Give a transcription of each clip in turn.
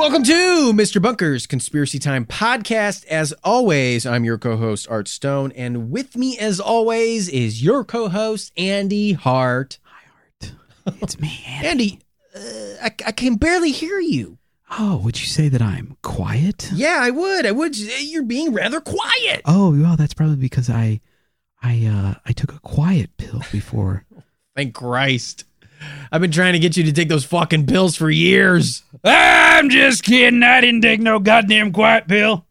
Welcome to Mr. Bunker's Conspiracy Time podcast. As always, I'm your co host, Art Stone, and with me, as always, is your co host, Andy Hart. Hi, Art. It's me, Andy. Andy, uh, I, I can barely hear you. Oh, would you say that I'm quiet? Yeah, I would. I would. You're being rather quiet. Oh, well, that's probably because I, I, uh, I took a quiet pill before. Thank Christ. I've been trying to get you to take those fucking pills for years. I'm just kidding. I didn't take no goddamn quiet pill.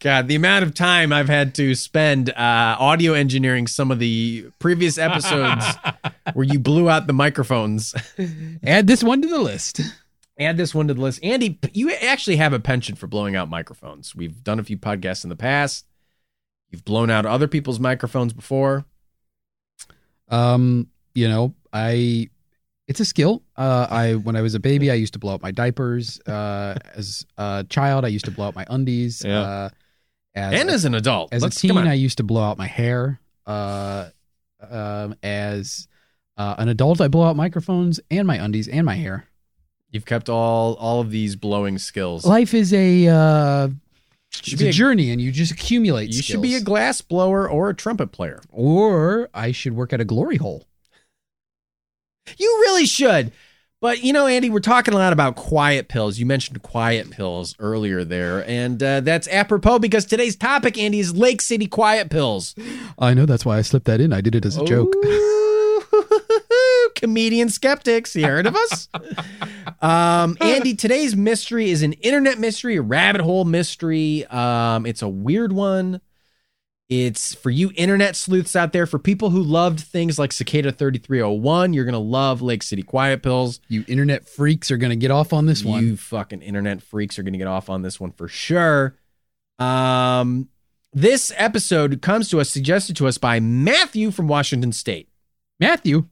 God, the amount of time I've had to spend uh, audio engineering some of the previous episodes where you blew out the microphones. Add this one to the list. Add this one to the list. Andy, you actually have a penchant for blowing out microphones. We've done a few podcasts in the past. You've blown out other people's microphones before. Um, you know, I it's a skill. Uh, I when I was a baby, I used to blow up my diapers. Uh, as a child, I used to blow up my undies. Yeah. Uh, as and a, as an adult. as Let's- a teen. I used to blow out my hair. Uh, um, as uh, an adult, I blow out microphones and my undies and my hair. You've kept all all of these blowing skills. Life is a uh, Should it's be a journey, and you just accumulate. you should be a glass blower or a trumpet player. or I should work at a glory hole. You really should. But you know, Andy, we're talking a lot about quiet pills. You mentioned quiet pills earlier there, and uh, that's apropos because today's topic, Andy, is Lake City quiet pills. I know that's why I slipped that in. I did it as a joke. Comedian skeptics, you heard of us? um, Andy, today's mystery is an internet mystery, a rabbit hole mystery. Um, it's a weird one. It's for you internet sleuths out there, for people who loved things like Cicada 3301, you're going to love Lake City Quiet Pills. You internet freaks are gonna get off on this one. you fucking internet freaks are going to get off on this one for sure. Um, this episode comes to us, suggested to us by Matthew from Washington State. Matthew,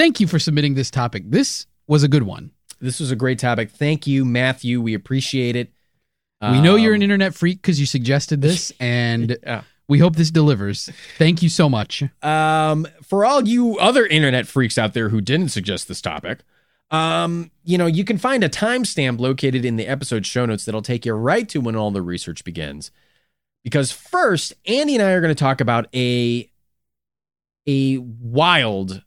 thank you for submitting this topic. This was a good one. This was a great topic. Thank you, Matthew. We appreciate it. we know you're an Um, internet freak because you suggested this, and yeah. we hope this delivers. Thank you so much. Um, for all you other internet freaks out there who didn't suggest this topic, um, you know, you can find a timestamp located in the episode show notes that'll take you right to when all the research begins. Because first, Andy and I are going to talk about a a wild,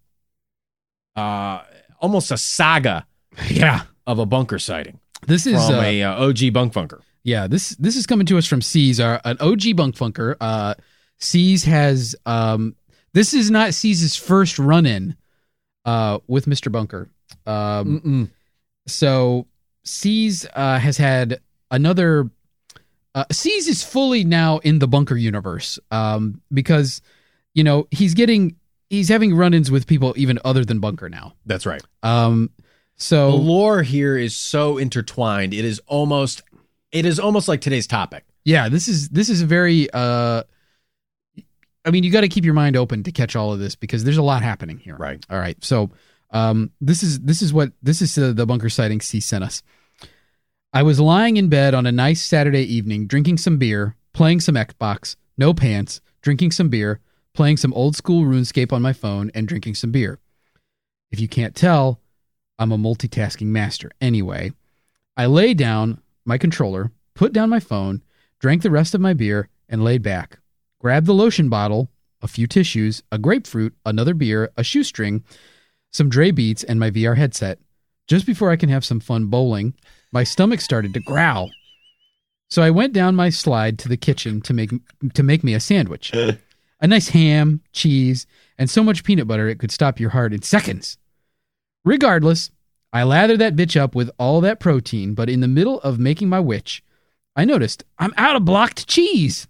uh, almost a saga Yeah, of a bunker sighting this is from uh, a uh, OG bunk bunker. Yeah, this this is coming to us from C's, our an OG bunk funker. Uh, C's has um, this is not C's first run in uh with Mr. Bunker. Um, Mm-mm. so C's uh, has had another. Uh, C's is fully now in the bunker universe um, because you know he's getting he's having run-ins with people even other than bunker now. That's right. Um, so The lore here is so intertwined. It is almost, it is almost like today's topic. yeah this is this is a very uh i mean you got to keep your mind open to catch all of this because there's a lot happening here Right. all right so um this is this is what this is uh, the bunker sighting c sent us i was lying in bed on a nice saturday evening drinking some beer playing some xbox no pants drinking some beer playing some old school runescape on my phone and drinking some beer if you can't tell i'm a multitasking master anyway i lay down my controller put down my phone drank the rest of my beer, and laid back. Grabbed the lotion bottle, a few tissues, a grapefruit, another beer, a shoestring, some Dre beats, and my VR headset. Just before I can have some fun bowling, my stomach started to growl. So I went down my slide to the kitchen to make to make me a sandwich. a nice ham, cheese, and so much peanut butter it could stop your heart in seconds. Regardless, I lathered that bitch up with all that protein, but in the middle of making my witch, I noticed I'm out of blocked cheese.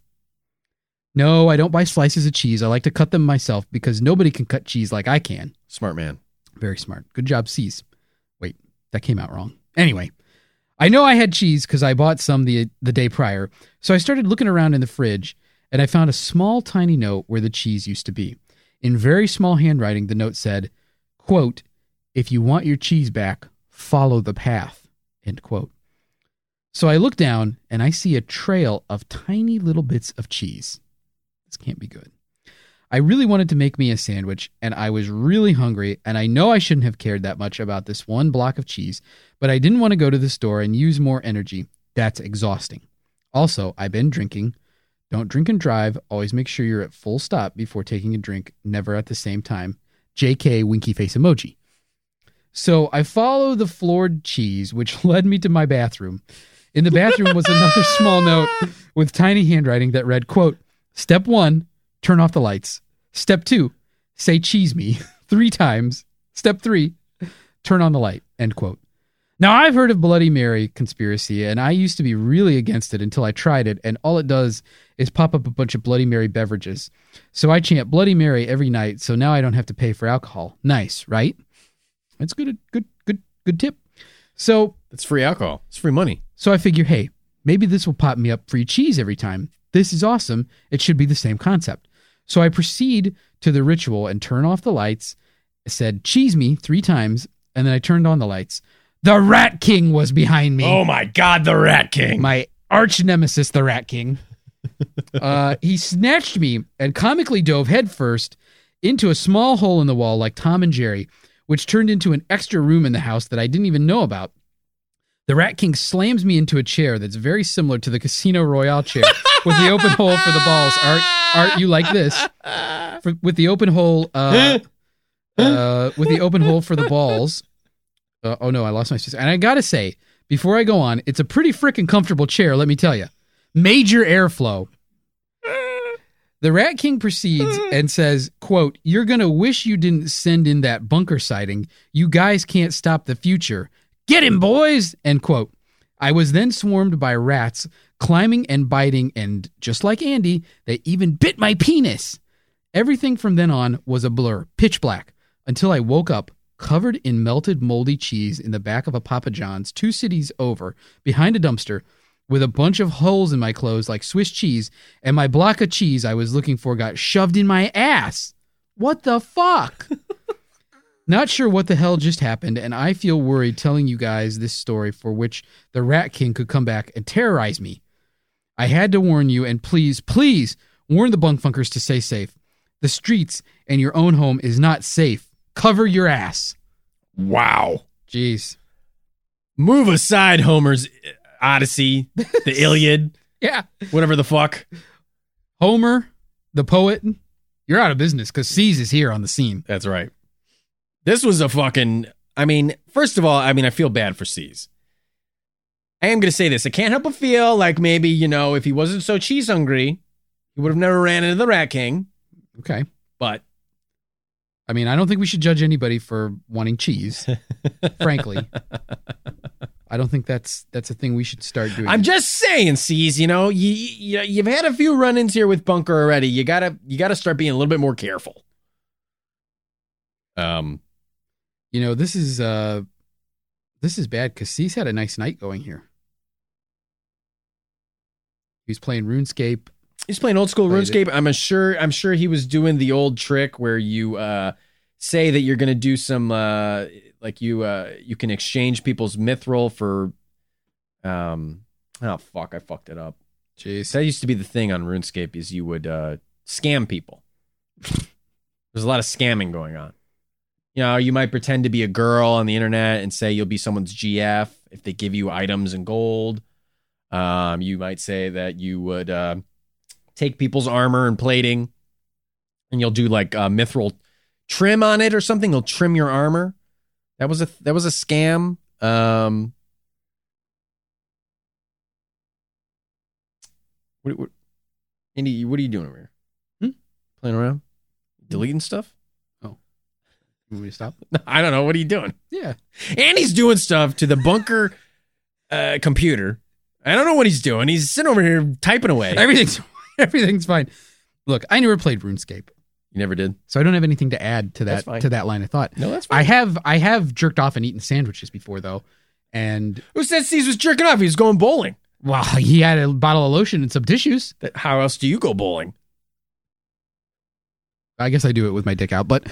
No, I don't buy slices of cheese. I like to cut them myself because nobody can cut cheese like I can. Smart man. Very smart. Good job, C's. Wait, that came out wrong. Anyway, I know I had cheese because I bought some the the day prior. So I started looking around in the fridge and I found a small tiny note where the cheese used to be. In very small handwriting, the note said, quote, if you want your cheese back, follow the path. End quote. So I look down and I see a trail of tiny little bits of cheese. This can't be good. I really wanted to make me a sandwich and I was really hungry and I know I shouldn't have cared that much about this one block of cheese, but I didn't want to go to the store and use more energy. That's exhausting. Also, I've been drinking. Don't drink and drive. Always make sure you're at full stop before taking a drink, never at the same time. JK winky face emoji. So I follow the floored cheese, which led me to my bathroom. In the bathroom was another small note with tiny handwriting that read, quote, Step one, turn off the lights. Step two, say cheese me three times. Step three, turn on the light. End quote. Now I've heard of Bloody Mary conspiracy, and I used to be really against it until I tried it, and all it does is pop up a bunch of Bloody Mary beverages. So I chant Bloody Mary every night, so now I don't have to pay for alcohol. Nice, right? That's good, good, good, good tip. So it's free alcohol. It's free money. so I figure, hey, maybe this will pop me up free cheese every time. This is awesome. It should be the same concept. So I proceed to the ritual and turn off the lights, I said cheese me three times, and then I turned on the lights. The Rat King was behind me. Oh my God, the Rat King. My arch nemesis, the Rat King. uh, he snatched me and comically dove headfirst into a small hole in the wall like Tom and Jerry, which turned into an extra room in the house that I didn't even know about. The Rat King slams me into a chair that's very similar to the Casino Royale chair with the open hole for the balls. Art, Art, you like this? For, with the open hole, uh, uh, with the open hole for the balls. Uh, oh no, I lost my space. And I gotta say, before I go on, it's a pretty freaking comfortable chair. Let me tell you, major airflow. The Rat King proceeds and says, quote, You're going to wish you didn't send in that bunker sighting. You guys can't stop the future. Get him, boys! End quote. I was then swarmed by rats, climbing and biting, and just like Andy, they even bit my penis. Everything from then on was a blur, pitch black, until I woke up covered in melted moldy cheese in the back of a Papa John's two cities over, behind a dumpster, with a bunch of holes in my clothes like Swiss cheese, and my block of cheese I was looking for got shoved in my ass. What the fuck? Not sure what the hell just happened, and I feel worried telling you guys this story for which the Rat King could come back and terrorize me. I had to warn you, and please, please warn the bunk funkers to stay safe. The streets and your own home is not safe. Cover your ass. wow. Jeez. Move aside, Homer's Odyssey, the Iliad, Yeah. whatever the fuck. Homer, the poet, you're out of business because C's is here on the scene. That's right. This was a fucking. I mean, first of all, I mean, I feel bad for C's. I am going to say this. I can't help but feel like maybe, you know, if he wasn't so cheese hungry, he would have never ran into the Rat King. Okay. But I mean, I don't think we should judge anybody for wanting cheese. frankly, I don't think that's that's a thing we should start doing. I'm just saying, C's, you know, you, you you've had a few run-ins here with Bunker already. You gotta you gotta start being a little bit more careful. Um, you know, this is uh this is bad because C's had a nice night going here. He's playing RuneScape. He's playing old school Played it. RuneScape. I'm sure I'm sure he was doing the old trick where you uh say that you're gonna do some uh like you uh you can exchange people's mithril for um oh fuck I fucked it up. Jeez. That used to be the thing on RuneScape is you would uh, scam people. There's a lot of scamming going on. You know, you might pretend to be a girl on the internet and say you'll be someone's GF if they give you items and gold. Um, you might say that you would uh, take people's armor and plating and you'll do like uh, mithril trim on it or something. You'll trim your armor. That was a that was a scam. Um, what, what, Andy, what are you doing over here? Hmm? Playing around, deleting stuff. You want me to stop? I don't know. What are you doing? Yeah. Andy's doing stuff to the bunker uh, computer. I don't know what he's doing. He's sitting over here typing away. Everything's everything's fine. Look, I never played RuneScape, You never did. so I don't have anything to add to That's that fine. to that line of thought. No, that's fine. I have I have jerked off and eaten sandwiches before though, and Who said Steve was jerking off? He was going bowling. well, he had a bottle of lotion and some tissues. That- How else do you go bowling? I guess I do it with my dick out, but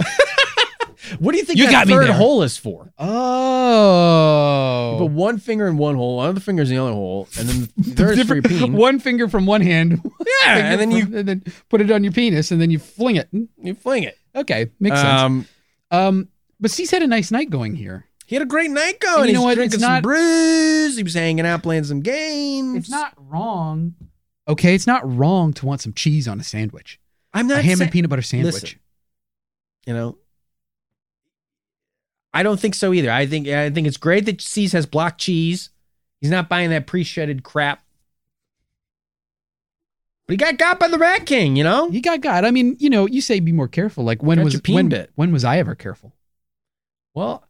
What do you think You that got me third there. hole is for? You oh, put one finger in one hole, one of the fingers in the other hole, and then the third is for your peen. one finger from one hand, Yeah, and then you from- and then put it on your penis, and then you fling it. you fling it. Okay, makes sense. Um, Um, but C's had a nice night going here. he had a great night going. And you know He's what? drinking It's some not- brews. He was hanging out playing some games. It's not wrong. Okay, it's not wrong to want some cheese on a sandwich. I'm not A ham sa- and peanut butter sandwich. Listen. you know i don't think so either i think i think it's great that C's has block cheese he's not buying that pre-shredded crap but he got got by the rat king you know He got got. I mean, you know, you say be more careful. Like when Got was when, bit. when was I ever careful? well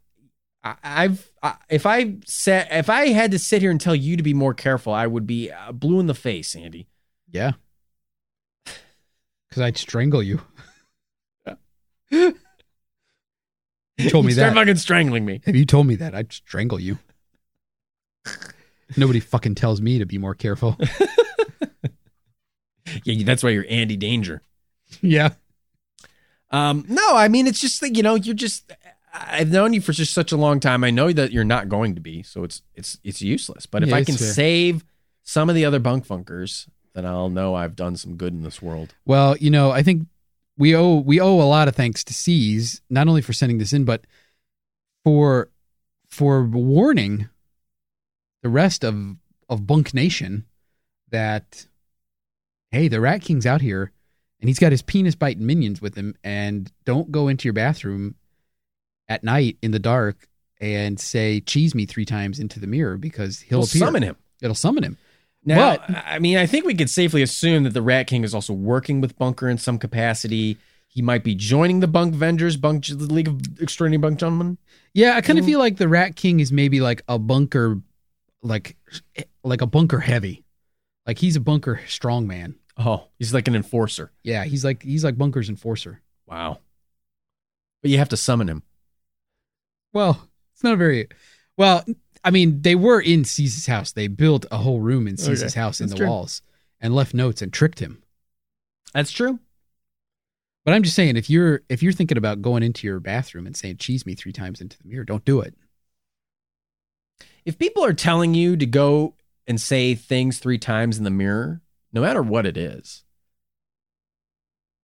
I, i've I, if i said if i had to sit here and tell you to be more careful i would be uh, blue in the face andy Yeah. Because I'd strangle you. you told me start that. fucking strangling me If you told me that, I'd strangle you. Nobody fucking tells me to be more careful. yeah that's why you're andy danger yeah. Um, no, I mean it's just that you know you're just. I've known you for just such a long time. I know that you're not going to be, so it's it's it's useless. But if Yeah, I can fair. save some of the other bunk funkers, then I'll know I've done some good in this world. Well, you know, I think we owe we owe a lot of thanks to C's, not only for sending this in, but for for warning the rest of of Bunk Nation that hey, the Rat King's out here and he's got his penis biting minions with him, and don't go into your bathroom at night in the dark and say cheese me three times into the mirror because he'll, He'll appear. summon him. It'll summon him. Now, But- I mean, I think we could safely assume that the Rat King is also working with Bunker in some capacity. He might be joining the Bunk Vengers, Bunk the League of Extraordinary Bunk Gentlemen. Yeah, I kind of Mhm. feel like the Rat King is maybe like a bunker, like like a bunker heavy, like he's a bunker strongman. Oh, he's like an enforcer. Yeah, he's like he's like bunker's enforcer. Wow. But you have to summon him. Well, it's not very well. I mean, they were in Caesar's house. They built a whole room in Caesar's Okay, house in that's the true. walls and left notes and tricked him. That's true. But I'm just saying, if you're if you're thinking about going into your bathroom and saying "cheese me" three times into the mirror, don't do it. if people are telling you to go and say things three times in the mirror, no matter what it is,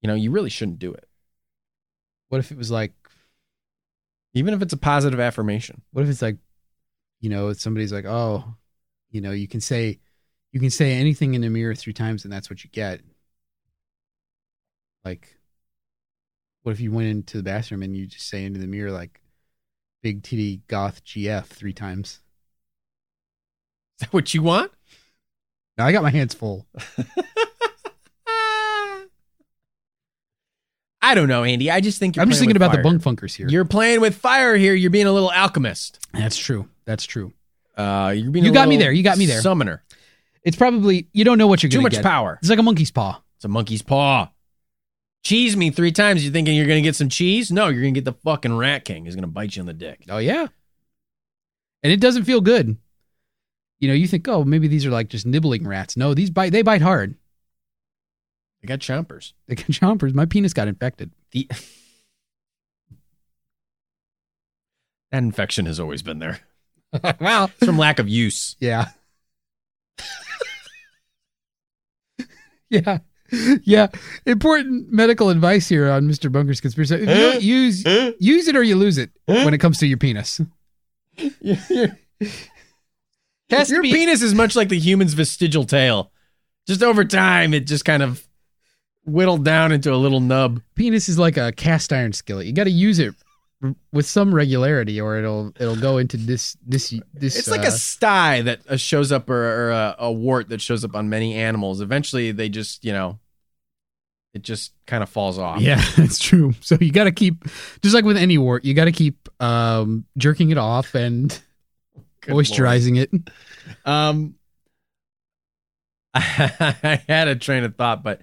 you know, you really shouldn't do it. What if it was like Even if it's a positive affirmation. what if it's like you know somebody's like oh you know you can say you can say anything in the mirror three times and that's what you get like what if you went into the bathroom and you just say into the mirror like big titty goth gf three times Is that what you want? now i got my hands full I don't know, Andy. I just think you're i'm just thinking about the bunk funkers here You're playing with fire here. You're being a little alchemist. that's true that's true Uh, you're being You got me there. You got me there. Summoner. it's probably you don't know what you're Too gonna much get power. it's like a monkey's paw It's a monkey's paw. Cheese me three times. You're thinking you're going to get some cheese? No, you're going to get the fucking rat king. He's going to bite you on the dick. Oh yeah. And it doesn't feel good. You know, you think, oh, maybe these are like just nibbling rats. No, these bite they bite hard. They got chompers. They got chompers. My penis got infected. The that infection has always been there. well, It's from lack of use. yeah. yeah. Yeah. Important medical advice here on Mr. Bunker's conspiracy. If you don't use use it or you lose it when it comes to your penis. Has Your be- penis is much like the human's vestigial tail. Just over time, it just kind of whittled down into a little nub. Penis is like a cast iron skillet. You got to use it r- with some regularity, or it'll it'll go into this this this. It's like uh, a sty that uh, shows up, or, or a, a wart that shows up on many animals. Eventually, they just, you know, it just kind of falls off. Yeah, that's true. So you got to keep, just like with any wart, you got to keep um, jerking it off and Good lord. moisturizing it. Um, I had a train of thought, but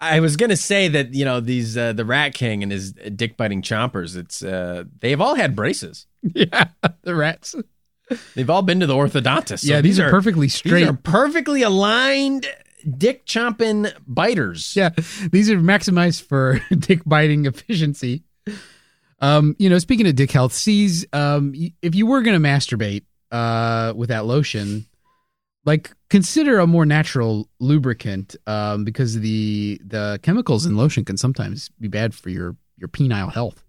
I was gonna say that you know these uh, the Rat King and his dick biting chompers. It's uh, they've all had braces. yeah, the rats. They've all been to the orthodontist. So yeah, these, are, perfectly straight. These are perfectly aligned dick chomping biters. yeah, these are maximized for dick biting efficiency. Um, you know, speaking of dick health, C's um, if you were gonna masturbate uh with that lotion, like consider a more natural lubricant, um, because the the chemicals in lotion can sometimes be bad for your your penile health.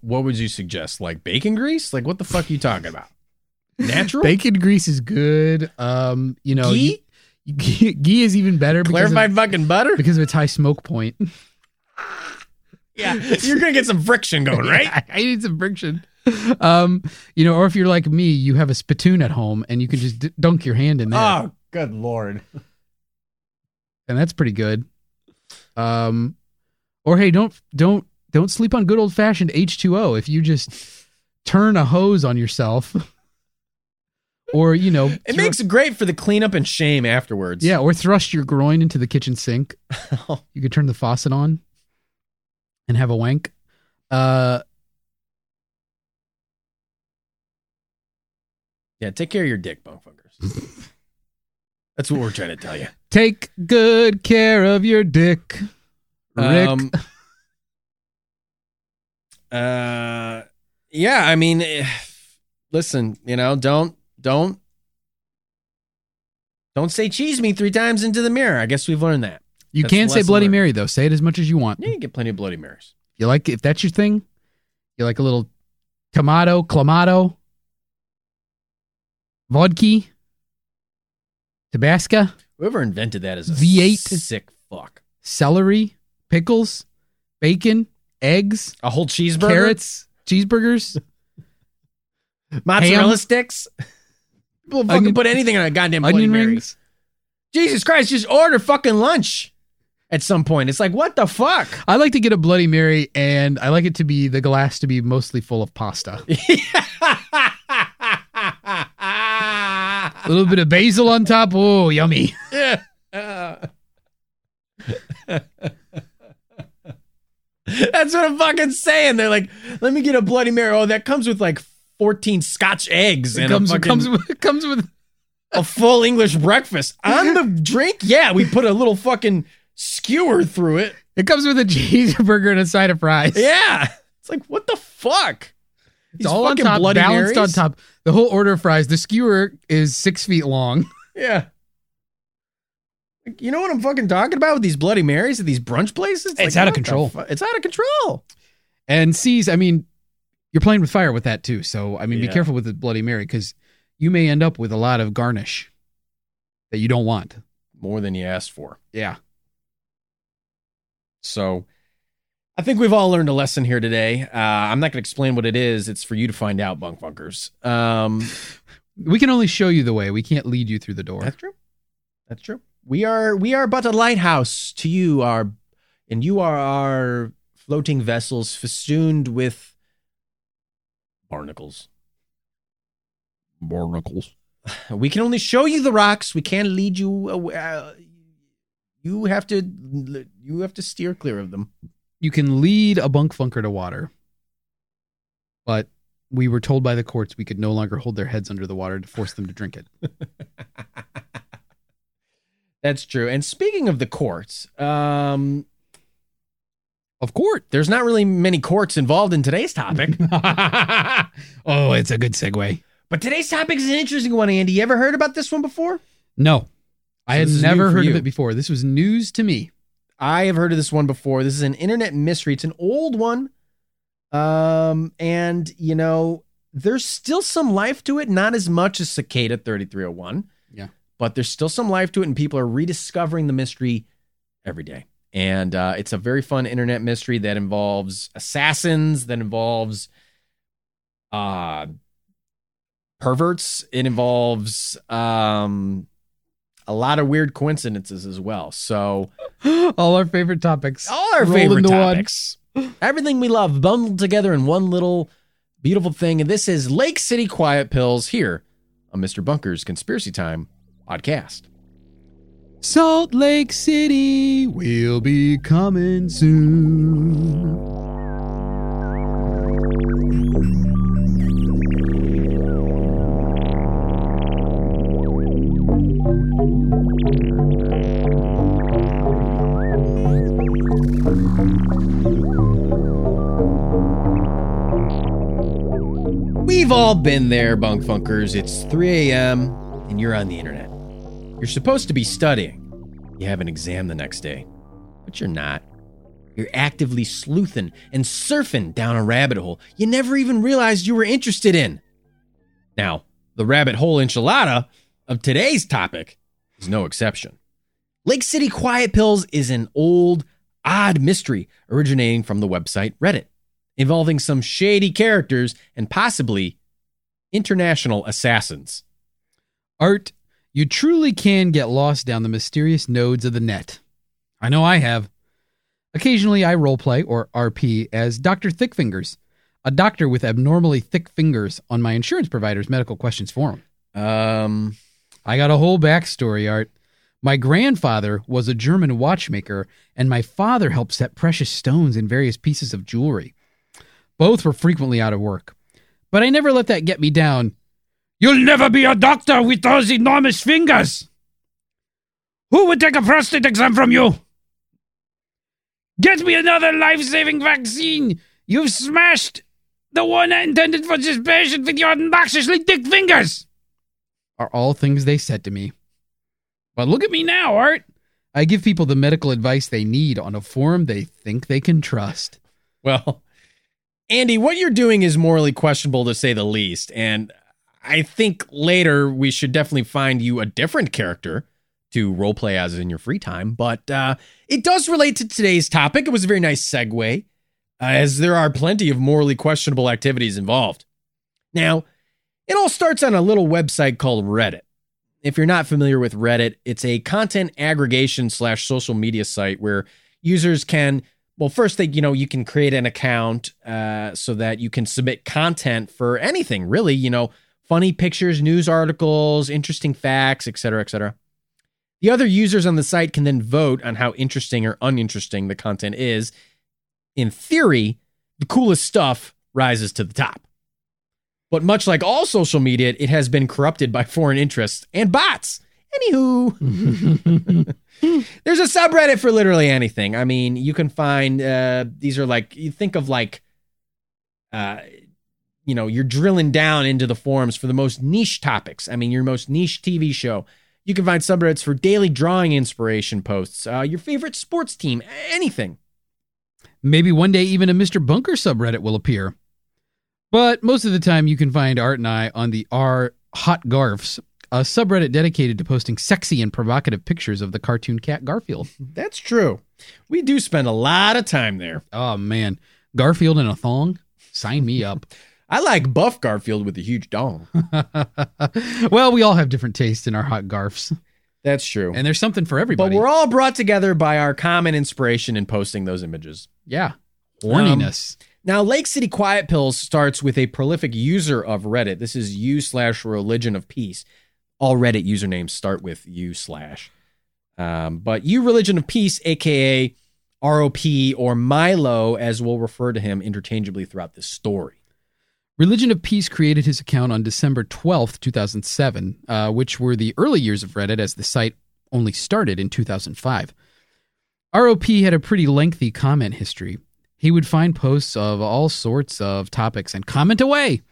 What would you suggest? Like bacon grease? Like what the fuck are you talking about? Natural? Bacon grease is good. Um, you know, Ghee? you- ghee, ghee is even better because Clarified of, fucking butter? because of its high smoke point. Yeah. You're gonna get some friction going, right? I, I need some friction. Um, you know, or if you're like me, you have a spittoon at home and you can just d- dunk your hand in there, Oh, good lord. and that's pretty good. Um, or hey, don't don't don't sleep on good old fashioned H2O. If you just turn a hose on yourself, or you know, It makes it great for the cleanup and shame afterwards. yeah, or thrust your groin into the kitchen sink. You could turn the faucet on and have a wank. Uh, Yeah, take care of your dick, bone fuckers. That's what we're trying to tell you. take good care of your dick, Rick. Um, uh, yeah, I mean, eh, listen, you know, don't, don't, don't say cheese me three times into the mirror. I guess we've learned that. you that's can say Bloody learned. Mary though. Say it as much as you want. Yeah, you get plenty of Bloody Marys. You like if that's your thing. You like a little tomato, clamato, vodka, Tabasco, Whoever invented that is a V8. sick fuck. celery, pickles, bacon, eggs, A whole cheeseburger, carrots, cheeseburgers. mozzarella ham. sticks. People fucking Onion- put anything on a goddamn Bloody onion Mary. rings. Jesus Christ, just order fucking lunch at some point. It's like, what the fuck? I like to get a Bloody Mary, and I like it to be the glass to be mostly full of pasta. A little bit of basil on top. Oh, yummy. That's what I'm fucking saying. They're like, let me get a Bloody Mary. Oh, that comes with like 14 Scotch eggs It and comes, a, fucking, comes with comes with a full English breakfast. On the drink, yeah, we put a little fucking skewer through it. it comes with a cheeseburger and a side of fries. Yeah. It's like, what the fuck? It's all on top, balanced on top. The whole order of fries. The skewer is six feet long. Yeah. Like, You know what I'm fucking talking about with these Bloody Marys at these brunch places? It's out of what the control. fu- it's out of control. And C's, I mean, you're playing with fire with that too. So I mean, be careful with the Bloody Mary because you may end up with a lot of garnish that you don't want. More than you asked for. Yeah. So I think we've all learned a lesson here today. Uh, I'm not going to explain what it is. It's for you to find out, bunk bunkers. Um, We can only show you the way. We can't lead you through the door. that's true. That's true. We are we are but a lighthouse to you, our and you are our floating vessels festooned with barnacles. Barnacles. We can only show you the rocks. We can't lead you. aw- Uh, you have to. You have to steer clear of them. You can lead a bunk funker to water, but we were told by the courts we could no longer hold their heads under the water to force them to drink it. That's true. And speaking of the courts, um, Of court. there's not really many courts involved in today's topic. oh, it's a good segue. but today's topic is an interesting one, Andy. You ever heard about this one before? No, I So had this is never for heard of it before. This was news to me. I have heard of this one before. This is an internet mystery. It's an old one. Um, and you know, there's still some life to it, not as much as Cicada 3301. Yeah. But there's still some life to it, and people are rediscovering the mystery every day. And uh, it's a very fun internet mystery that involves assassins, that involves uh, perverts. It involves um, a lot of weird coincidences as well. So All our favorite topics. all our favorite into one. topics, everything we love, bundled together in one little beautiful thing. And this is Lake City Quiet Pills here on Mr. Bunker's Conspiracy Time podcast. Salt Lake City will be coming soon. We've all been there, bunk funkers. It's 3 a.m. and you're on the internet. You're supposed to be studying. You have an exam the next day, but you're not. You're actively sleuthing and surfing down a rabbit hole you never even realized you were interested in. Now, the rabbit hole enchilada of today's topic is no exception. Lake City Quiet Pills is an old, odd mystery originating from the website Reddit involving some shady characters and possibly international assassins. Art, you truly can get lost down the mysterious nodes of the net. I know I have. Occasionally, I roleplay, or RP, as Dr. Thickfingers, a doctor with abnormally thick fingers on my insurance provider's medical questions forum. Um, I got a whole backstory, Art. My grandfather was a German watchmaker, and my father helped set precious stones in various pieces of jewelry. Both were frequently out of work. But I never let that get me down. You'll never be a doctor with those enormous fingers. Who would take a prostate exam from you? Get me another life saving vaccine. You've smashed the one intended for this patient with your obnoxiously thick fingers. Are all things they said to me. But look at me now, Art. I give people the medical advice they need on a forum they think they can trust. well, Andy, what you're doing is morally questionable to say the least. And I think later we should definitely find you a different character to roleplay as in your free time. But uh, it does relate to today's topic. It was a very nice segue, uh, as there are plenty of morally questionable activities involved. Now, it all starts on a little website called Reddit. If you're not familiar with Reddit, it's a content aggregation slash social media site where users can, well, first they, you know, you can create an account uh, so that you can submit content for anything, really, you know, funny pictures, news articles, interesting facts, etc., etc. The other users on the site can then vote on how interesting or uninteresting the content is. In theory, the coolest stuff rises to the top. But much like all social media, it has been corrupted by foreign interests and bots. Anywho, there's a subreddit for literally anything. I mean, you can find uh, these are like you think of like, uh, you know, you're drilling down into the forums for the most niche topics. I mean, your most niche TV show. You can find subreddits for daily drawing inspiration posts, uh, your favorite sports team, anything. Maybe one day even a Mr. Bunker subreddit will appear. But most of the time, you can find Art and I on the R Hot Garfs, a subreddit dedicated to posting sexy and provocative pictures of the cartoon cat Garfield. That's true. We do spend a lot of time there. Oh, man. Garfield in a thong? Sign me up. I like Buff Garfield with a huge dong. well, we all have different tastes in our hot garfs, That's true. and there's something for everybody. but we're all brought together by our common inspiration in posting those images. yeah. Horniness. Um, now, Lake City Quiet Pills starts with a prolific user of Reddit. This is u slash religion of peace. All Reddit usernames start with u slash. Um, but you religion of peace, aka ROP or Milo, as we'll refer to him interchangeably throughout this story. Religion of Peace created his account on December 12th, 2007, uh, which were the early years of Reddit as the site only started in 2005. ROP had a pretty lengthy comment history. He would find posts of all sorts of topics and comment away.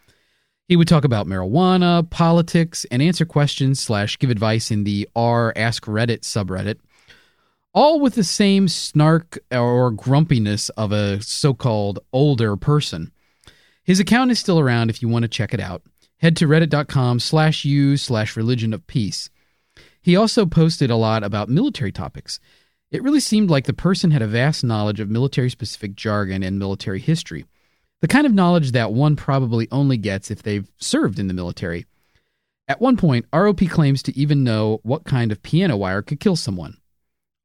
He would talk about marijuana, politics, and answer questions slash give advice in the r Ask Reddit subreddit, all with the same snark or grumpiness of a so-called older person. His account is still around if you want to check it out. Head to reddit.com slash u slash religion of peace. He also posted a lot about military topics. It really seemed like the person had a vast knowledge of military specific jargon and military history, the kind of knowledge that one probably only gets if they've served in the military. At one point, ROP claims to even know what kind of piano wire could kill someone.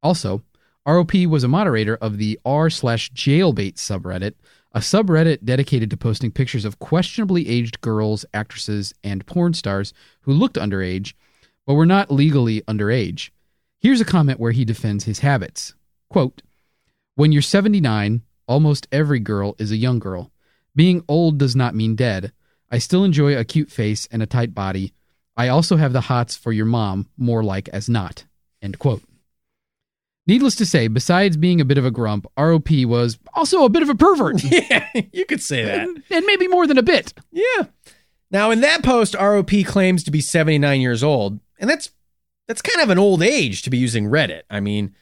Also, ROP was a moderator of the r slash jailbait subreddit, a subreddit dedicated to posting pictures of questionably aged girls, actresses, and porn stars who looked underage, but were not legally underage. Here's a comment where he defends his habits. Quote, When you're 79, almost every girl is a young girl. Being old does not mean dead. I still enjoy a cute face and a tight body. I also have the hots for your mom, more like as not. End quote. Needless to say, besides being a bit of a grump, ROP was also a bit of a pervert. yeah, you could say that. and, and maybe more than a bit. Yeah. Now, in that post, ROP claims to be 79 years old, and that's that's kind of an old age to be using Reddit. I mean,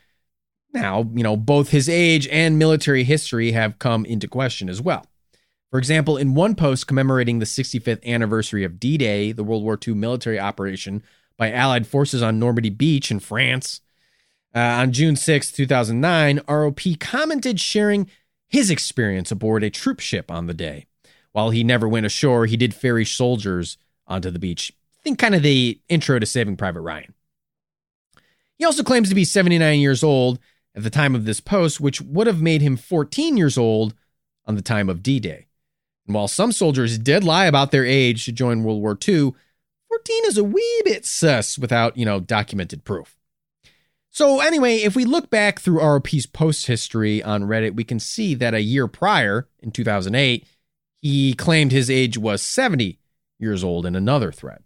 now, you know, both his age and military history have come into question as well. For example, in one post commemorating the 65th anniversary of D Day, the World War II military operation by Allied forces on Normandy Beach in France, uh, on June 6, 2009, ROP commented sharing his experience aboard a troop ship on the day. While he never went ashore, he did ferry soldiers onto the beach. Think kind of the intro to Saving Private Ryan. He also claims to be 79 years old at the time of this post, which would have made him 14 years old on the time of D Day. And while some soldiers did lie about their age to join World War II, 14 is a wee bit sus without, you know, documented proof. So, anyway, if we look back through ROP's post history on Reddit, we can see that a year prior, in 2008, he claimed his age was 70 years old in another thread.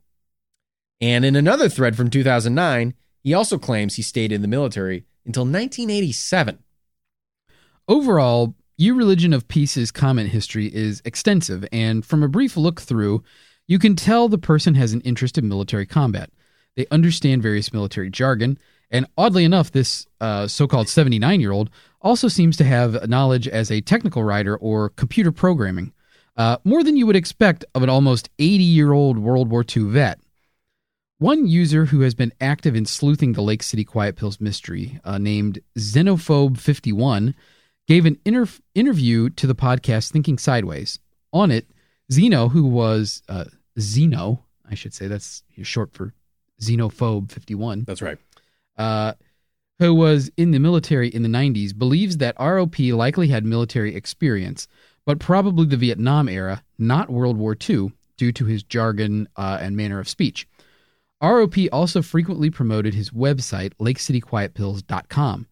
And in another thread from 2009, he also claims he stayed in the military until 1987. Overall, U Religion of Peace's comment history is extensive, and from a brief look through, you can tell the person has an interest in military combat. They understand various military jargon, and oddly enough, this uh, so called 79 year old also seems to have knowledge as a technical writer or computer programming, uh, more than you would expect of an almost 80 year old World War II vet. One user who has been active in sleuthing the Lake City Quiet Pills mystery, uh, named Xenophobe51, gave an inter- interview to the podcast Thinking Sideways. On it, Zeno, who was uh, Zeno, I should say, that's short for Xenophobe 51, That's right. uh, who was in the military in the 90s, believes that ROP likely had military experience, but probably the Vietnam era, not World War II, due to his jargon uh, and manner of speech. ROP also frequently promoted his website, lakecityquietpills.com.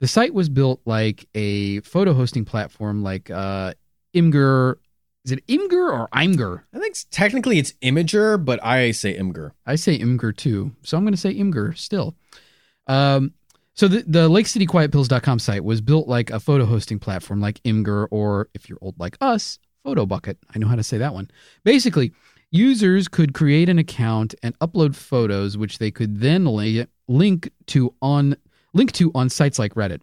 The site was built like a photo hosting platform like uh, Imgur. Is it Imgur or Imgur? I think technically it's Imager, but I say Imgur. I say Imgur too, so I'm going to say Imgur still. Um, so the, the lakecityquietpills.com site was built like a photo hosting platform like Imgur or, if you're old like us, PhotoBucket. I know how to say that one. Basically, users could create an account and upload photos, which they could then li- link to on link to on sites like Reddit.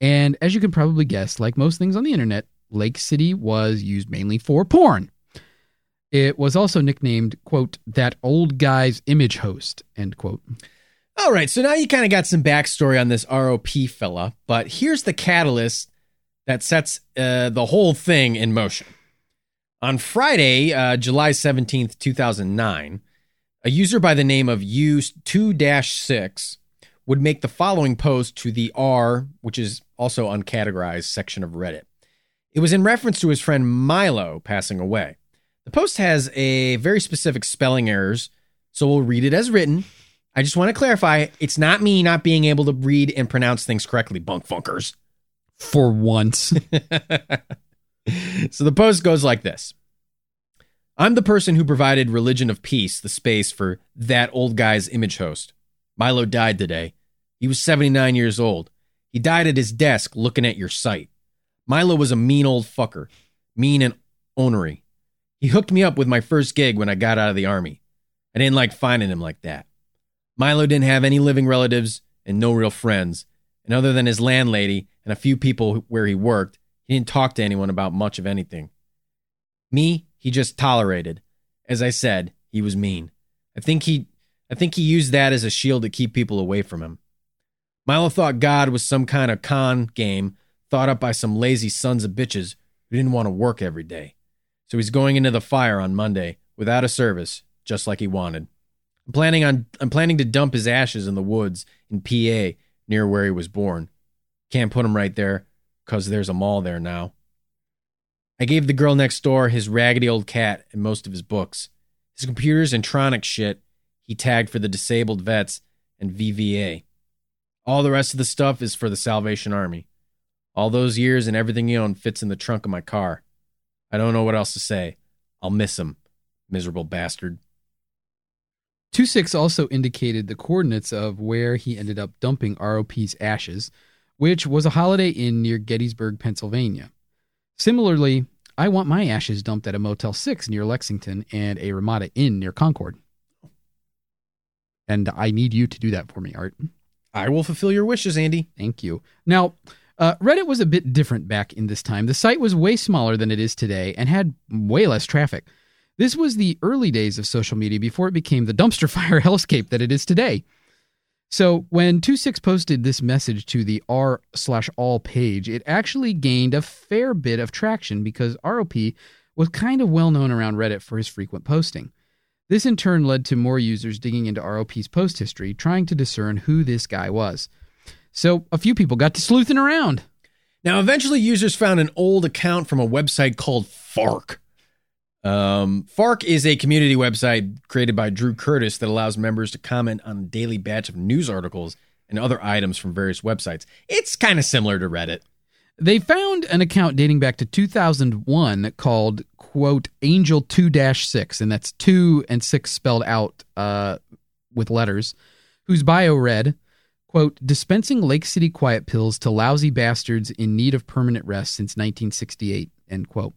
And as you can probably guess, like most things on the internet, Lake City was used mainly for porn. It was also nicknamed, quote, that old guy's image host, end quote. All right, so now you kind of got some backstory on this ROP fella, but here's the catalyst that sets uh, the whole thing in motion. On Friday, uh, July 17th, 2009, a user by the name of use2 6 would make the following post to the R, which is also uncategorized section of Reddit. It was in reference to his friend Milo passing away. The post has a very specific spelling errors, so we'll read it as written. I just want to clarify it's not me not being able to read and pronounce things correctly, bunk funkers. For once. so the post goes like this I'm the person who provided Religion of Peace the space for that old guy's image host. Milo died today. He was 79 years old. He died at his desk looking at your site. Milo was a mean old fucker, mean and onery. He hooked me up with my first gig when I got out of the army. I didn't like finding him like that. Milo didn't have any living relatives and no real friends. And other than his landlady and a few people where he worked, he didn't talk to anyone about much of anything. Me, he just tolerated. As I said, he was mean. I think he I think he used that as a shield to keep people away from him. Milo thought God was some kind of con game thought up by some lazy sons of bitches who didn't want to work every day. So he's going into the fire on Monday without a service, just like he wanted. I'm planning on I'm planning to dump his ashes in the woods in PA near where he was born. Can't put him right there cuz there's a mall there now. I gave the girl next door his raggedy old cat and most of his books. His computers and Tronic shit he tagged for the disabled vets and VVA. All the rest of the stuff is for the Salvation Army. All those years and everything he owned fits in the trunk of my car. I don't know what else to say. I'll miss him, miserable bastard. 26 also indicated the coordinates of where he ended up dumping ROP's ashes, which was a holiday inn near Gettysburg, Pennsylvania. Similarly, I want my ashes dumped at a Motel 6 near Lexington and a Ramada Inn near Concord. And I need you to do that for me, Art. I will fulfill your wishes, Andy. Thank you. Now, uh, Reddit was a bit different back in this time. The site was way smaller than it is today and had way less traffic. This was the early days of social media before it became the dumpster fire hellscape that it is today. So when 26 posted this message to the r slash all page, it actually gained a fair bit of traction because ROP was kind of well known around Reddit for his frequent posting. This in turn led to more users digging into ROP's post history, trying to discern who this guy was. So a few people got to sleuthing around. Now, eventually, users found an old account from a website called Fark. Um, Fark is a community website created by Drew Curtis that allows members to comment on a daily batch of news articles and other items from various websites. It's kind of similar to Reddit. They found an account dating back to 2001 called, quote, Angel 2 6, and that's 2 and 6 spelled out uh, with letters, whose bio read, quote, dispensing Lake City quiet pills to lousy bastards in need of permanent rest since 1968, end quote.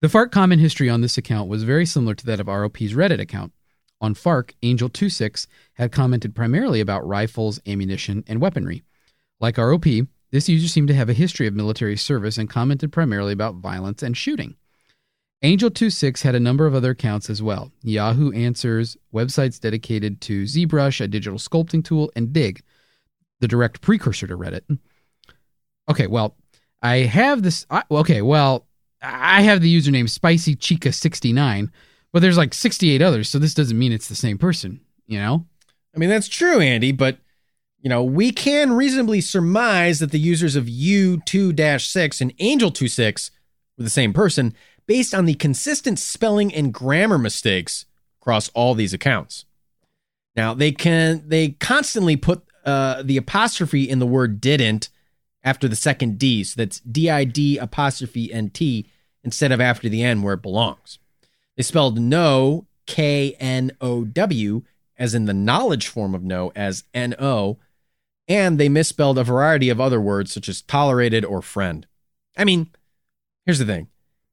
The Fark comment history on this account was very similar to that of ROP's Reddit account. On Fark, Angel26 had commented primarily about rifles, ammunition, and weaponry. Like ROP, this user seemed to have a history of military service and commented primarily about violence and shooting. Angel26 had a number of other accounts as well Yahoo Answers, websites dedicated to ZBrush, a digital sculpting tool, and Digg, the direct precursor to Reddit. Okay, well, I have this. I, okay, well, I have the username Spicy Chica 69, but there's like 68 others, so this doesn't mean it's the same person, you know? I mean, that's true, Andy, but you know, we can reasonably surmise that the users of U2 6 and Angel 26 were the same person based on the consistent spelling and grammar mistakes across all these accounts. Now, they can they constantly put uh, the apostrophe in the word didn't after the second D, so that's D I D apostrophe N T instead of after the N where it belongs. They spelled no, K N O W, as in the knowledge form of no, as N O, and they misspelled a variety of other words such as tolerated or friend. I mean, here's the thing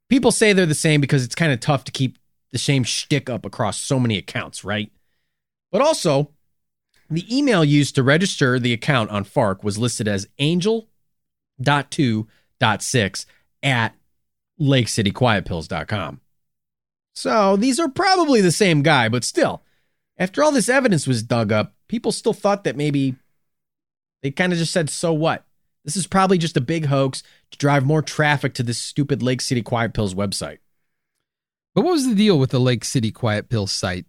people say they're the same because it's kind of tough to keep the same shtick up across so many accounts, right? But also, the email used to register the account on Fark was listed as angel.2.6 at lakecityquietpills.com. So these are probably the same guy, but still, after all this evidence was dug up, people still thought that maybe they kind of just said, so what? This is probably just a big hoax to drive more traffic to this stupid Lake City Quiet Pills website. But what was the deal with the Lake City Quiet Pills site?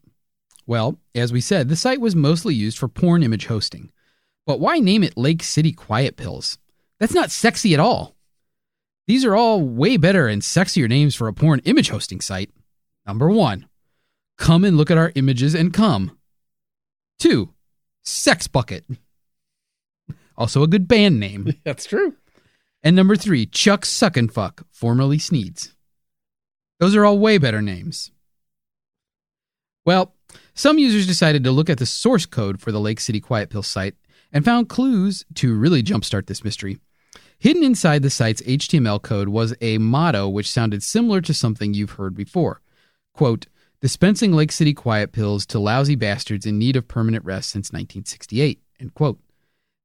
Well, as we said, the site was mostly used for porn image hosting. But why name it Lake City Quiet Pills? That's not sexy at all. These are all way better and sexier names for a porn image hosting site. Number one, come and look at our images and come. Two, Sex Bucket. Also a good band name. That's true. And number three, Chuck Suck and Fuck, formerly Sneeds. Those are all way better names. Well, some users decided to look at the source code for the Lake City Quiet Pill site and found clues to really jumpstart this mystery. Hidden inside the site's HTML code was a motto which sounded similar to something you've heard before. Quote, dispensing Lake City quiet pills to lousy bastards in need of permanent rest since 1968. End quote.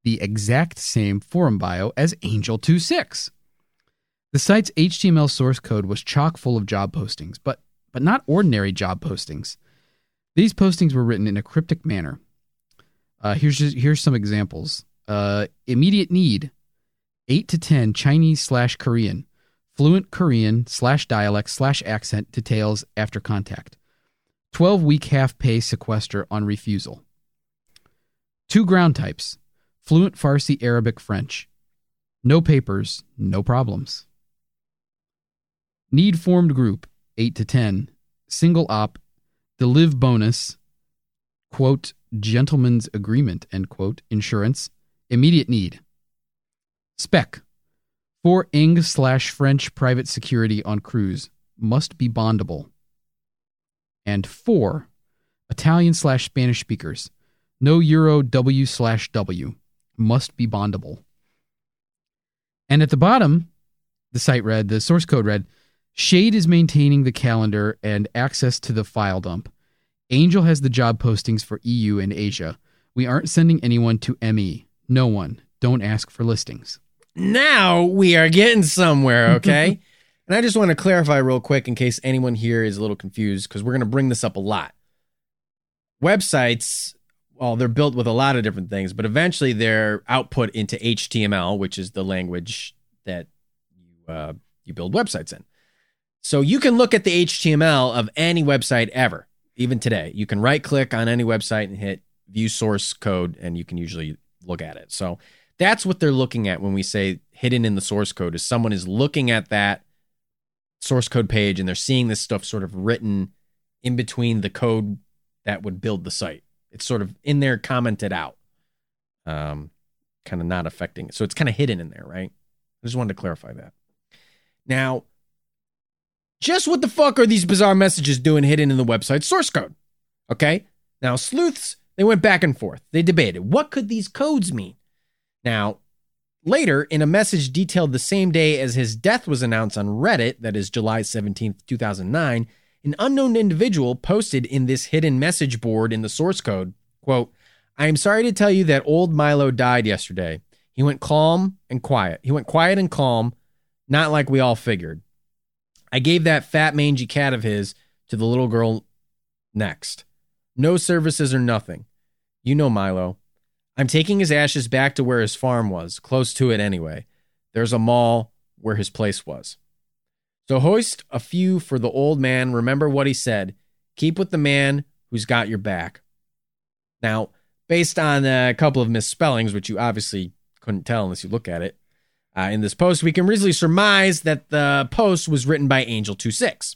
The exact same forum bio as Angel26. The site's HTML source code was chock full of job postings, but, but not ordinary job postings. These postings were written in a cryptic manner. Uh, here's just, here's some examples. Uh, immediate need, eight to ten Chinese slash Korean, fluent Korean slash dialect slash accent details after contact. Twelve week half pay sequester on refusal. Two ground types, fluent Farsi, Arabic, French. No papers, no problems. Need formed group, 8 to 10. Single op, the live bonus, quote, gentleman's agreement, end quote, insurance, immediate need. Spec, for Ing slash French private security on cruise, must be bondable. And four, Italian slash Spanish speakers, no Euro W slash W, must be bondable. And at the bottom, the site read, the source code read, Shade is maintaining the calendar and access to the file dump. Angel has the job postings for EU and Asia. We aren't sending anyone to ME. No one. Don't ask for listings. Now we are getting somewhere, okay? and I just want to clarify real quick in case anyone here is a little confused because we're going to bring this up a lot. Websites, well, they're built with a lot of different things, but eventually they're output into HTML, which is the language that you uh, you build websites in. So you can look at the HTML of any website ever, even today. You can right click on any website and hit view source code, and you can usually look at it. So that's what they're looking at when we say hidden in the source code is someone is looking at that source code page and they're seeing this stuff sort of written in between the code that would build the site. It's sort of in there commented out. Um kind of not affecting it. So it's kind of hidden in there, right? I just wanted to clarify that. Now, just what the fuck are these bizarre messages doing hidden in the website source code? Okay? Now, sleuths, they went back and forth. They debated what could these codes mean? Now, later, in a message detailed the same day as his death was announced on Reddit, that is July 17th, 2009, an unknown individual posted in this hidden message board in the source code, quote, I am sorry to tell you that old Milo died yesterday. He went calm and quiet. He went quiet and calm, not like we all figured. I gave that fat mangy cat of his to the little girl next. No services or nothing. You know Milo. I'm taking his ashes back to where his farm was, close to it anyway. There's a mall where his place was. So hoist a few for the old man. Remember what he said. Keep with the man who's got your back. Now, based on a couple of misspellings, which you obviously couldn't tell unless you look at it, uh, in this post, we can reasonably surmise that the post was written by Angel26.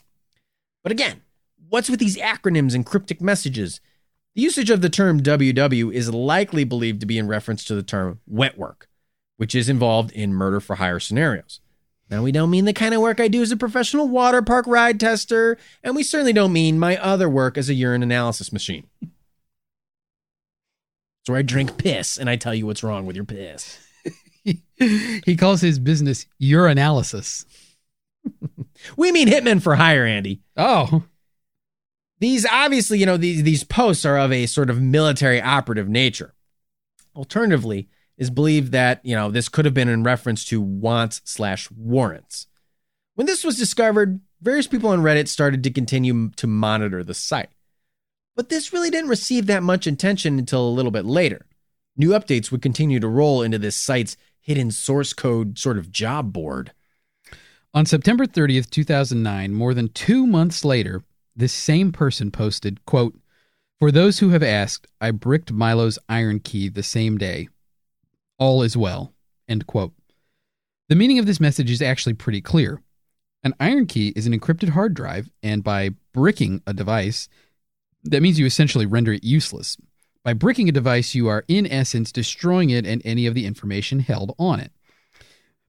But again, what's with these acronyms and cryptic messages? The usage of the term WW is likely believed to be in reference to the term wet work, which is involved in murder for hire scenarios. Now, we don't mean the kind of work I do as a professional water park ride tester, and we certainly don't mean my other work as a urine analysis machine. It's where I drink piss and I tell you what's wrong with your piss. he calls his business urinalysis. We mean hitmen for hire, Andy. Oh, These obviously, you know, these these posts are of a sort of military operative nature. Alternatively, is believed that you know this could have been in reference to wants slash warrants. When this was discovered, various people on Reddit started to continue to monitor the site. But this really didn't receive that much attention until a little bit later. New updates would continue to roll into this site's hidden source code sort of job board. On September 30th, 2009, more than two months later, this same person posted, quote, For those who have asked, I bricked Milo's IronKey the same day. All is well, end quote. The meaning of this message is actually pretty clear. An IronKey is an encrypted hard drive, and by bricking a device, that means you essentially render it useless. By bricking a device, you are in essence destroying it and any of the information held on it.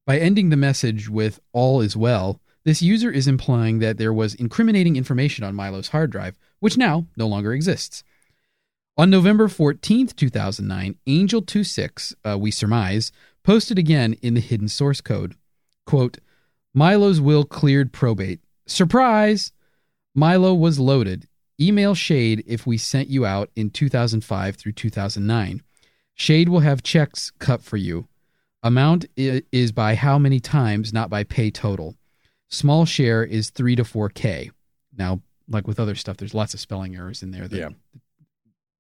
By ending the message with all is well, this user is implying that there was incriminating information on Milo's hard drive, which now no longer exists. On November 14th, 2009, Angel26, uh, we surmise, posted again in the hidden source code. Quote, Milo's will cleared probate. Surprise! Milo was loaded. Email Shade if we sent you out in 2005 through 2009. Shade will have checks cut for you. Amount is by how many times, not by pay total. Small share is 3 to 4K. Now, like with other stuff, there's lots of spelling errors in there that Yeah.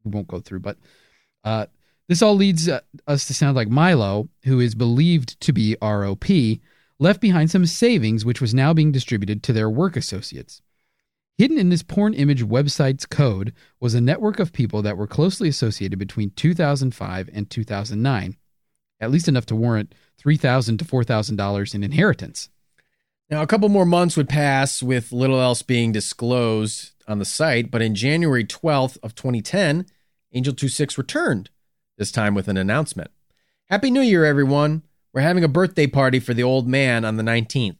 We won't go through, but uh, This all leads uh, us to sound like Milo, who is believed to be ROP, left behind some savings which was now being distributed to their work associates. Hidden in this porn image website's code was a network of people that were closely associated between 2005 and 2009, at least enough to warrant 3,000 to $4,000 in inheritance. Now, a couple more months would pass with little else being disclosed on the site, but in January 12th of 2010, Angel 26 returned this time with an announcement. Happy New Year, everyone. We're having a birthday party for the old man on the 19th.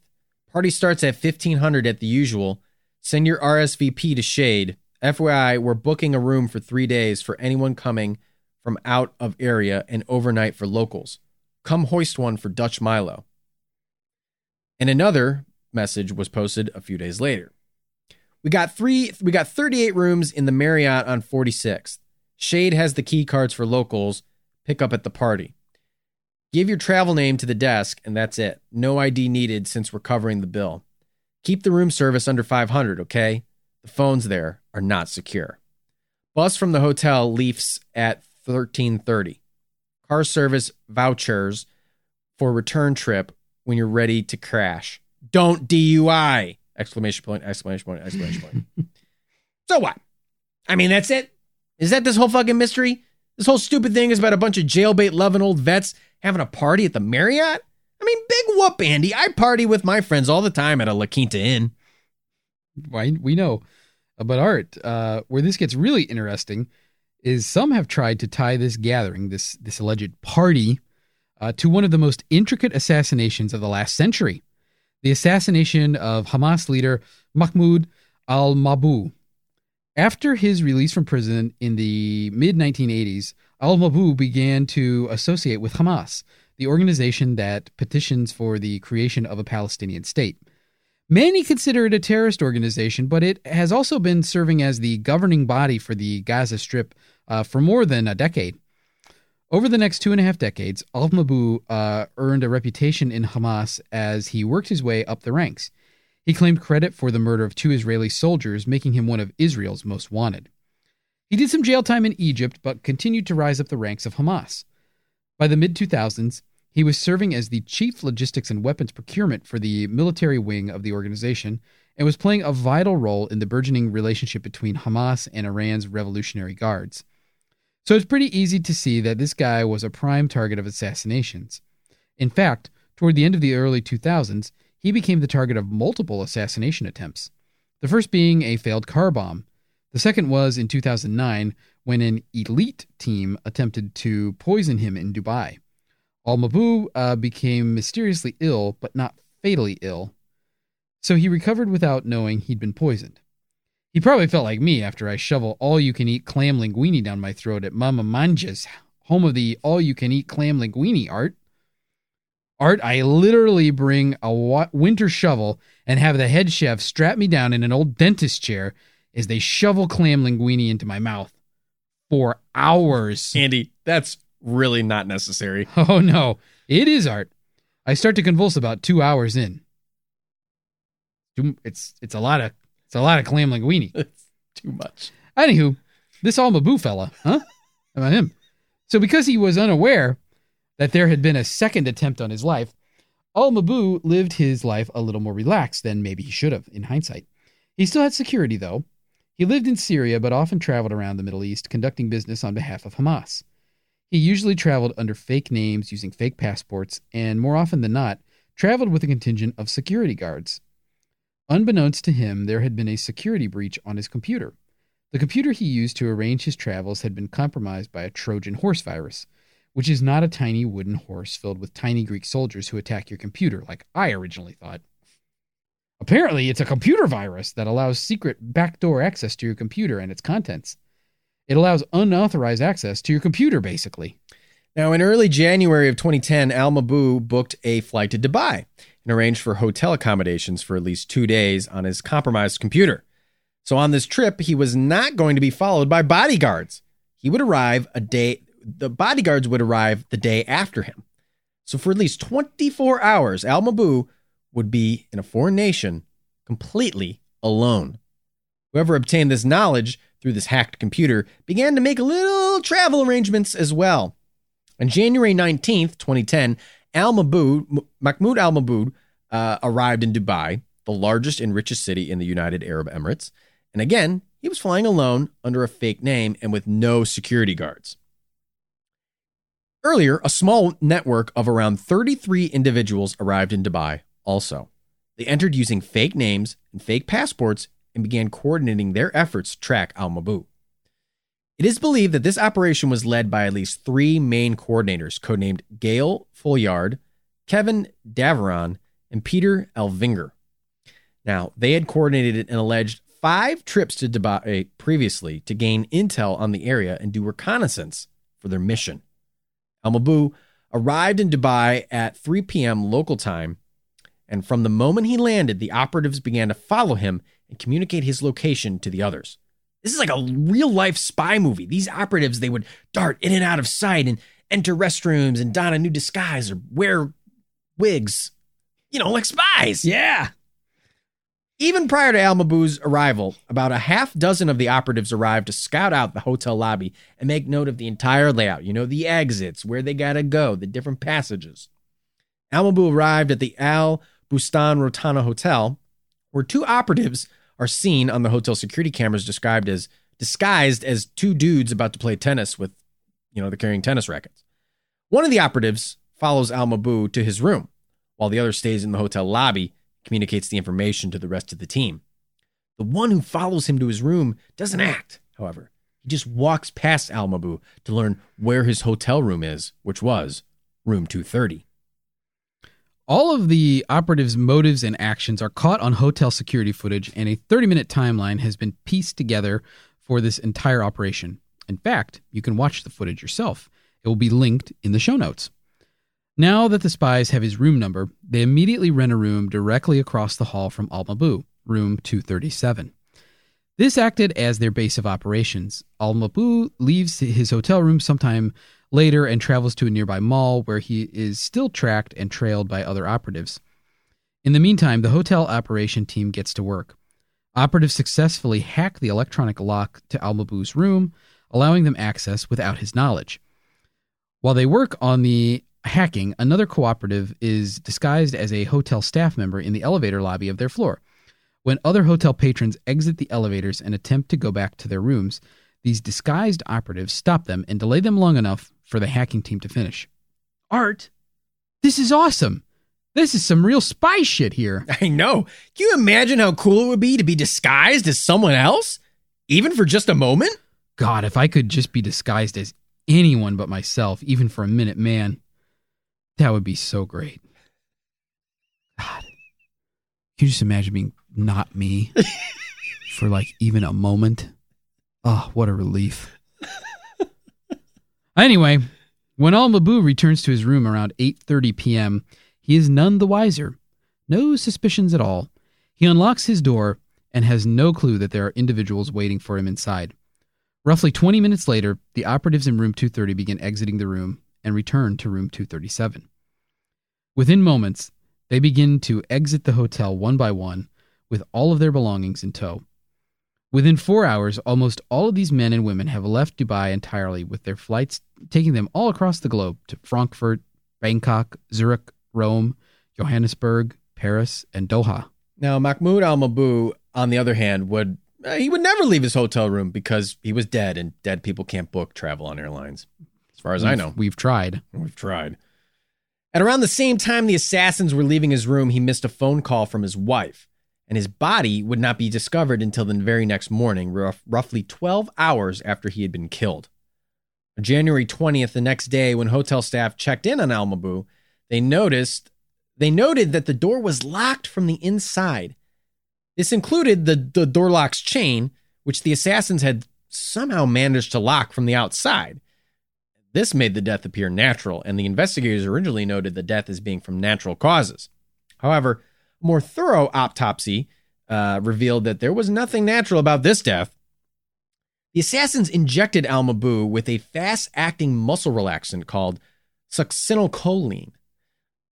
Party starts at 1500 at the usual. Send your RSVP to Shade. FYI, we're booking a room for three days for anyone coming from out of area and overnight for locals. Come hoist one for Dutch Milo. And another message was posted a few days later. We got three we got 38 rooms in the Marriott on 46th. Shade has the key cards for locals. Pick up at the party. Give your travel name to the desk, and that's it. No ID needed since we're covering the bill. Keep the room service under 500, okay? The phones there are not secure. Bus from the hotel leaves at 1330. Car service vouchers for return trip when you're ready to crash. Don't DUI! Exclamation point, exclamation point, exclamation point. so what? I mean, that's it. Is that this whole fucking mystery? This whole stupid thing is about a bunch of jailbait loving old vets having a party at the Marriott? I mean, big whoop, Andy. I party with my friends all the time at a La Quinta Inn. Why we know. But Art, uh, where this gets really interesting is some have tried to tie this gathering, this this alleged party, uh, to one of the most intricate assassinations of the last century, the assassination of Hamas leader Mahmoud al-Mabou. After his release from prison in the mid 1980s, al-Mabou began to associate with Hamas, the organization that petitions for the creation of a Palestinian state. Many consider it a terrorist organization, but it has also been serving as the governing body for the Gaza Strip uh, for more than a decade. Over the next two and a half decades, al Mabou uh, earned a reputation in Hamas as he worked his way up the ranks. He claimed credit for the murder of two Israeli soldiers, making him one of Israel's most wanted. He did some jail time in Egypt, but continued to rise up the ranks of Hamas. By the mid 2000s, he was serving as the chief logistics and weapons procurement for the military wing of the organization and was playing a vital role in the burgeoning relationship between Hamas and Iran's Revolutionary Guards. So it's pretty easy to see that this guy was a prime target of assassinations. In fact, toward the end of the early 2000s, he became the target of multiple assassination attempts. The first being a failed car bomb. The second was in 2009 when an elite team attempted to poison him in Dubai. Al Mabou uh, became mysteriously ill, but not fatally ill, so he recovered without knowing he'd been poisoned. He probably felt like me after I shovel all you can eat clam linguine down my throat at Mama Manja's, home of the all you can eat clam linguine art. Art, I literally bring a winter shovel and have the head chef strap me down in an old dentist chair as they shovel clam linguine into my mouth for hours. Andy, that's really not necessary. Oh no, it is art. I start to convulse about two hours in. It's it's a lot of it's a lot of clam linguine. It's too much. Anywho, this Al Mabou fella, huh? How about him? So because he was unaware that there had been a second attempt on his life, Al Mabou lived his life a little more relaxed than maybe he should have in hindsight. He still had security though. He lived in Syria but often traveled around the Middle East conducting business on behalf of Hamas. He usually traveled under fake names using fake passports and more often than not traveled with a contingent of security guards. Unbeknownst to him, there had been a security breach on his computer. The computer he used to arrange his travels had been compromised by a Trojan horse virus, which is not a tiny wooden horse filled with tiny Greek soldiers who attack your computer, like I originally thought. Apparently, it's a computer virus that allows secret backdoor access to your computer and its contents. It allows unauthorized access to your computer, basically. Now, in early January of 2010, Al Mabou booked a flight to Dubai and arranged for hotel accommodations for at least two days on his compromised computer. So, on this trip, he was not going to be followed by bodyguards. He would arrive a day, the bodyguards would arrive the day after him. So, for at least 24 hours, Al Mabou would be in a foreign nation completely alone. Whoever obtained this knowledge through this hacked computer began to make little travel arrangements as well. On January 19th, 2010, Al Maboud, Mahmoud Al Maboud uh, arrived in Dubai, the largest and richest city in the United Arab Emirates. And again, he was flying alone under a fake name and with no security guards. Earlier, a small network of around 33 individuals arrived in Dubai also. They entered using fake names and fake passports and began coordinating their efforts to track Al Maboud. It is believed that this operation was led by at least three main coordinators, codenamed Gail Folliard, Kevin Daveron, and Peter Elvinger. Now, they had coordinated an alleged five trips to Dubai previously to gain intel on the area and do reconnaissance for their mission. Al Maboud arrived in Dubai at 3 p.m. local time, and from the moment he landed, the operatives began to follow him and communicate his location to the others. This is like a real life spy movie. These operatives, they would dart in and out of sight and enter restrooms and don a new disguise or wear wigs. You know, like spies. Yeah. Even prior to Al Maboud's arrival, about a half dozen of the operatives arrived to scout out the hotel lobby and make note of the entire layout. You know, the exits, where they gotta go, the different passages. Al Maboud arrived at the Al Bustan Rotana Hotel, where two operatives are seen on the hotel security cameras described as disguised as two dudes about to play tennis with, you know, they're carrying tennis rackets. One of the operatives follows Al Maboud to his room, while the other stays in the hotel lobby, communicates the information to the rest of the team. The one who follows him to his room doesn't act, however. He just walks past Al Maboud to learn where his hotel room is, which was room 230. All of the operatives' motives and actions are caught on hotel security footage, and a 30 minute timeline has been pieced together for this entire operation. In fact, you can watch the footage yourself. It will be linked in the show notes. Now that the spies have his room number, they immediately rent a room directly across the hall from Al Mabu, room 237. This acted as their base of operations. Al Mabu leaves his hotel room sometime later and travels to a nearby mall where he is still tracked and trailed by other operatives. In the meantime, the hotel operation team gets to work. Operatives successfully hack the electronic lock to Al Maboud's room, allowing them access without his knowledge. While they work on the hacking, another cooperative is disguised as a hotel staff member in the elevator lobby of their floor. When other hotel patrons exit the elevators and attempt to go back to their rooms, these disguised operatives stop them and delay them long enough for the hacking team to finish. Art, this is awesome. This is some real spy shit here. I know. Can you imagine how cool it would be to be disguised as someone else? Even for just a moment? God, if I could just be disguised as anyone but myself, even for a minute, man, that would be so great. God. Can you just imagine being not me for like even a moment? Oh, what a relief. Anyway, when Al Maboud returns to his room around 8:30 p.m., he is none the wiser. No suspicions at all. He unlocks his door and has no clue that there are individuals waiting for him inside. Roughly 20 minutes later, the operatives in room 230 begin exiting the room and return to room 237. Within moments, they begin to exit the hotel one by one with all of their belongings in tow. Within four hours, almost all of these men and women have left Dubai entirely, with their flights taking them all across the globe to Frankfurt, Bangkok, Zurich, Rome, Johannesburg, Paris, and Doha. Now, Mahmoud Al Maboud, on the other hand, would uh, he would never leave his hotel room because he was dead, and dead people can't book travel on airlines, as far as I We've- know. We've tried. We've tried. At around the same time the assassins were leaving his room, he missed a phone call from his wife, and his body would not be discovered until the very next morning, rough, roughly 12 hours after he had been killed. On January 20th, the next day, when hotel staff checked in on Al Maboud, they noticed they noted that the door was locked from the inside. This included the, the door lock's chain, which the assassins had somehow managed to lock from the outside. This made the death appear natural, and the investigators originally noted the death as being from natural causes. However, more thorough autopsy uh, revealed that there was nothing natural about this death. The assassins injected Al Maboud with a fast acting muscle relaxant called succinylcholine.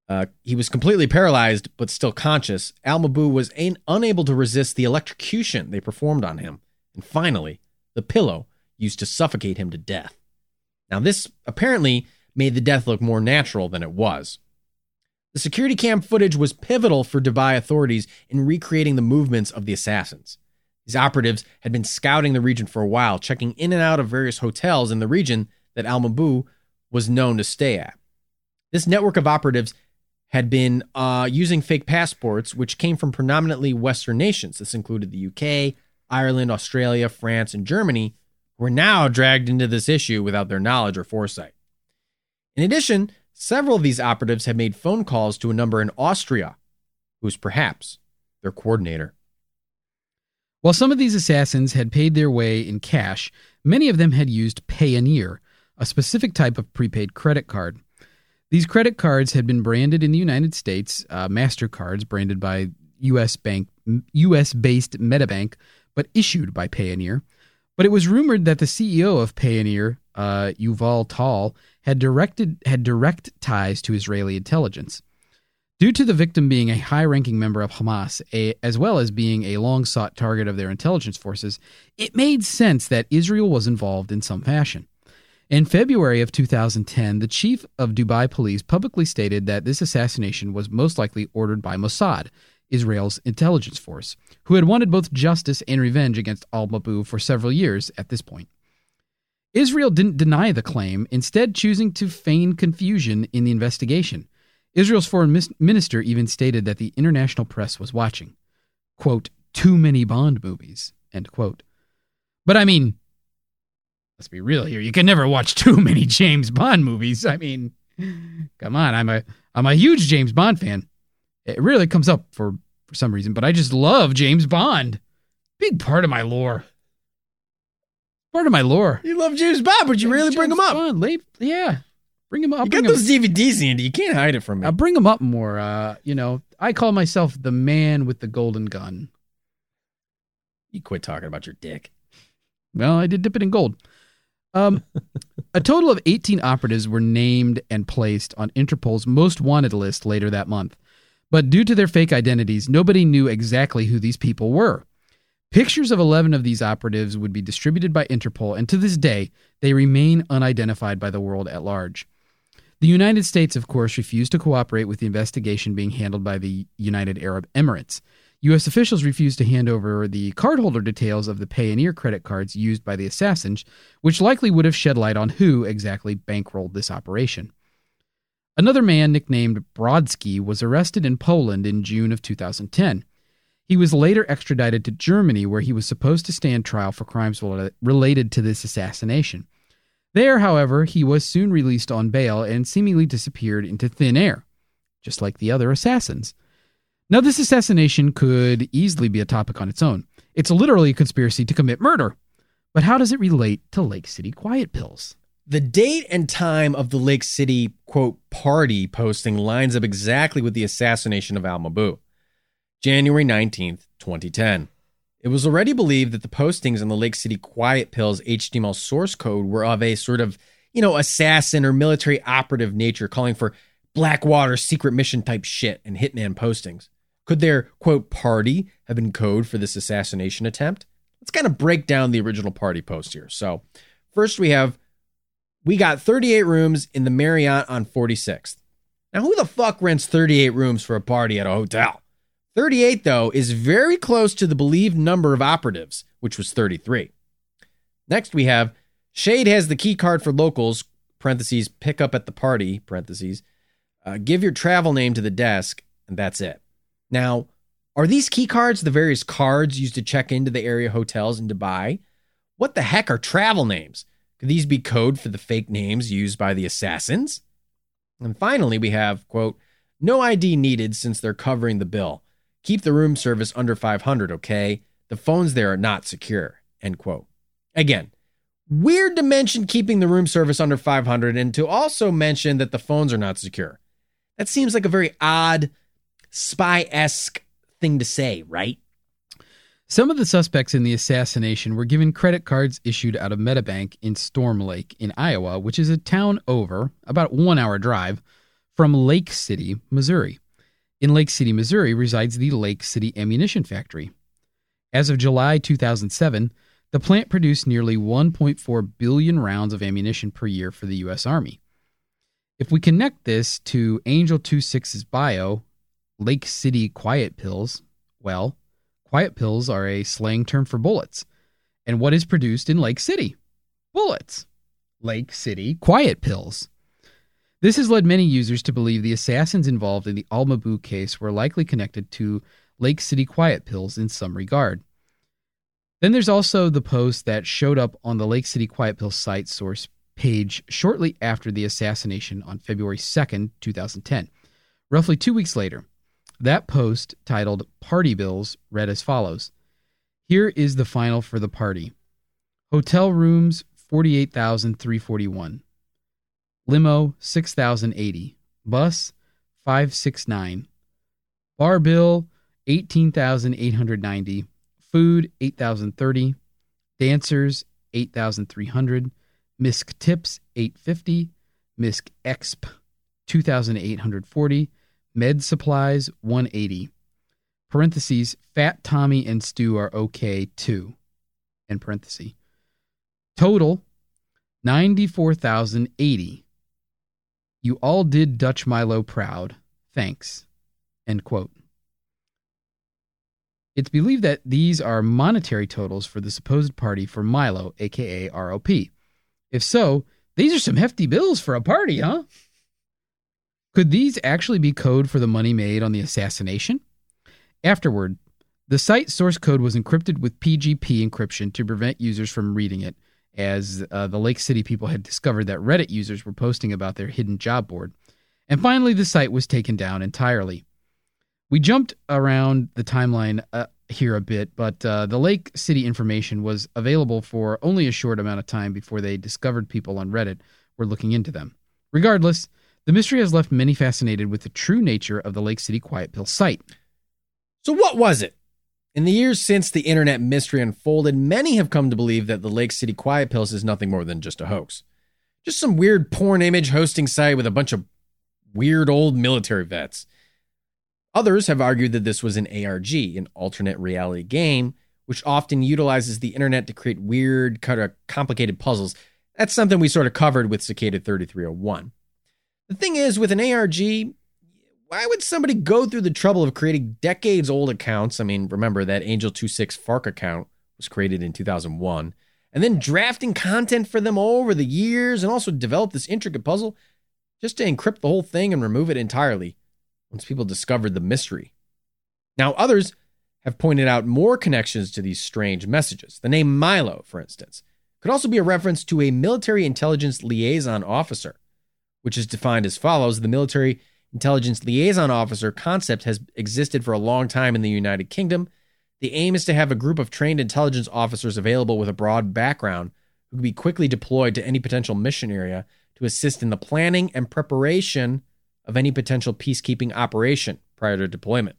Uh, he was completely paralyzed but still conscious. Al Maboud was un- unable to resist the electrocution they performed on him. And finally, the pillow used to suffocate him to death. Now, this apparently made the death look more natural than it was. The security cam footage was pivotal for Dubai authorities in recreating the movements of the assassins. These operatives had been scouting the region for a while, checking in and out of various hotels in the region that Al Mabou was known to stay at. This network of operatives had been uh, using fake passports, which came from predominantly Western nations. This included the UK, Ireland, Australia, France, and Germany, who were now dragged into this issue without their knowledge or foresight. In addition, several of these operatives had made phone calls to a number in Austria, who was perhaps their coordinator. While some of these assassins had paid their way in cash, many of them had used Payoneer, a specific type of prepaid credit card. These credit cards had been branded in the United States, uh, Mastercards branded by U.S. bank, U.S. based MetaBank, but issued by Payoneer. But it was rumored that the CEO of Payoneer, uh, Yuval Tal, had directed had direct ties to Israeli intelligence. Due to the victim being a high ranking member of Hamas, a, as well as being a long sought target of their intelligence forces, it made sense that Israel was involved in some fashion. In February of 2010, the chief of Dubai police publicly stated that this assassination was most likely ordered by Mossad, Israel's intelligence force, who had wanted both justice and revenge against al Mabou for several years at this point. Israel didn't deny the claim, instead, choosing to feign confusion in the investigation. Israel's foreign minister even stated that the international press was watching. Quote, too many Bond movies, end quote. But I mean, let's be real here. You can never watch too many James Bond movies. I mean, come on. I'm a I'm a huge James Bond fan. It really comes up for for some reason, but I just love James Bond. Big part of my lore. Part of my lore. You love James Bond, but you really bring him up. Bond, late, yeah. Bring him up. You got those DVDs, Andy. You can't hide it from me. I'll bring him up more. Uh, you know, I call myself the man with the golden gun. You quit talking about your dick. Well, I did dip it in gold. Um, a total of 18 operatives were named and placed on Interpol's most wanted list later that month. But due to their fake identities, nobody knew exactly who these people were. Pictures of 11 of these operatives would be distributed by Interpol, and to this day, they remain unidentified by the world at large. The United States, of course, refused to cooperate with the investigation being handled by the United Arab Emirates. U.S. officials refused to hand over the cardholder details of the Payoneer credit cards used by the assassins, which likely would have shed light on who exactly bankrolled this operation. Another man nicknamed Brodsky was arrested in Poland in June of 2010. He was later extradited to Germany, where he was supposed to stand trial for crimes related to this assassination. There, however, he was soon released on bail and seemingly disappeared into thin air, just like the other assassins. Now, this assassination could easily be a topic on its own. It's literally a conspiracy to commit murder. But how does it relate to Lake City Quiet Pills? The date and time of the Lake City, quote, party posting lines up exactly with the assassination of Al Mabou. January 19th, 2010. It was already believed that the postings on the Lake City Quiet Pills HTML source code were of a sort of, you know, assassin or military operative nature, calling for Blackwater secret mission type shit and hitman postings. Could their, quote, party have been code for this assassination attempt? Let's kind of break down the original party post here. So, first we have, we got 38 rooms in the Marriott on 46th. Now, who the fuck rents 38 rooms for a party at a hotel? 38, though, is very close to the believed number of operatives, which was 33. Next, we have Shade has the key card for locals, parentheses, pick up at the party, parentheses, uh, give your travel name to the desk, and that's it. Now, are these key cards the various cards used to check into the area hotels in Dubai? What the heck are travel names? Could these be code for the fake names used by the assassins? And finally, we have, quote, no ID needed since they're covering the bill. Keep the room service under 500, okay? The phones there are not secure. End quote. Again, weird to mention keeping the room service under 500 and to also mention that the phones are not secure. That seems like a very odd, spy esque thing to say, right? Some of the suspects in the assassination were given credit cards issued out of Metabank in Storm Lake in Iowa, which is a town over, about one hour drive, from Lake City, Missouri. In Lake City, Missouri, resides the Lake City Ammunition Factory. As of July 2007, the plant produced nearly 1.4 billion rounds of ammunition per year for the U.S. Army. If we connect this to Angel 26's bio, Lake City Quiet Pills, well, quiet pills are a slang term for bullets. And what is produced in Lake City? Bullets. Lake City Quiet Pills. This has led many users to believe the assassins involved in the Al Maboo case were likely connected to Lake City Quiet Pills in some regard. Then there's also the post that showed up on the Lake City Quiet Pills site source page shortly after the assassination on February 2nd, 2010. Roughly two weeks later, that post, titled Party Bills, read as follows. Here is the final for the party. Hotel rooms 48,341, limo 6,080, bus 569, bar bill 18,890, food 8,030, dancers 8,300, misc tips 850, misc exp 2,840, med supplies 180. Parentheses, Fat Tommy and Stu are okay too. In parentheses. Total 94,080. You all did Dutch Milo proud. Thanks. End quote. It's believed that these are monetary totals for the supposed party for Milo, aka ROP. If so, these are some hefty bills for a party, huh? Could these actually be code for the money made on the assassination? Afterward, the site source code was encrypted with PGP encryption to prevent users from reading it, as uh, the Lake City people had discovered that Reddit users were posting about their hidden job board. And finally, the site was taken down entirely. We jumped around the timeline uh, here a bit, but uh, the Lake City information was available for only a short amount of time before they discovered people on Reddit were looking into them. Regardless, the mystery has left many fascinated with the true nature of the Lake City Quiet Pill site. So, what was it? In the years since the internet mystery unfolded, many have come to believe that the Lake City Quiet Pills is nothing more than just a hoax. Just some weird porn image hosting site with a bunch of weird old military vets. Others have argued that this was an ARG, an alternate reality game, which often utilizes the internet to create weird, kind of complicated puzzles. That's something we sort of covered with Cicada 3301. The thing is, with an ARG, why would somebody go through the trouble of creating decades old accounts? I mean, remember that Angel 26 Fark account was created in 2001, and then drafting content for them over the years and also develop this intricate puzzle just to encrypt the whole thing and remove it entirely once people discovered the mystery. Now, others have pointed out more connections to these strange messages. The name Milo, for instance, could also be a reference to a military intelligence liaison officer, which is defined as follows The military intelligence liaison officer concept has existed for a long time in the United Kingdom. The aim is to have a group of trained intelligence officers available with a broad background who can be quickly deployed to any potential mission area to assist in the planning and preparation of any potential peacekeeping operation prior to deployment.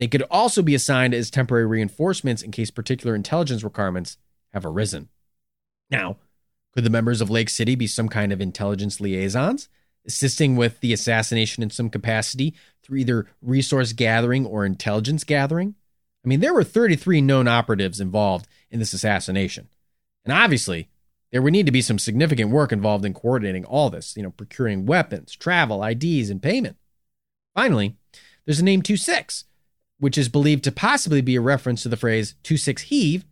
They could also be assigned as temporary reinforcements in case particular intelligence requirements have arisen. Now, could the members of Lake City be some kind of intelligence liaisons, assisting with the assassination in some capacity through either resource gathering or intelligence gathering? I mean, there were 33 known operatives involved in this assassination. And obviously, there would need to be some significant work involved in coordinating all this, you know, procuring weapons, travel, IDs, and payment. Finally, there's the name 26, which is believed to possibly be a reference to the phrase 26 heave,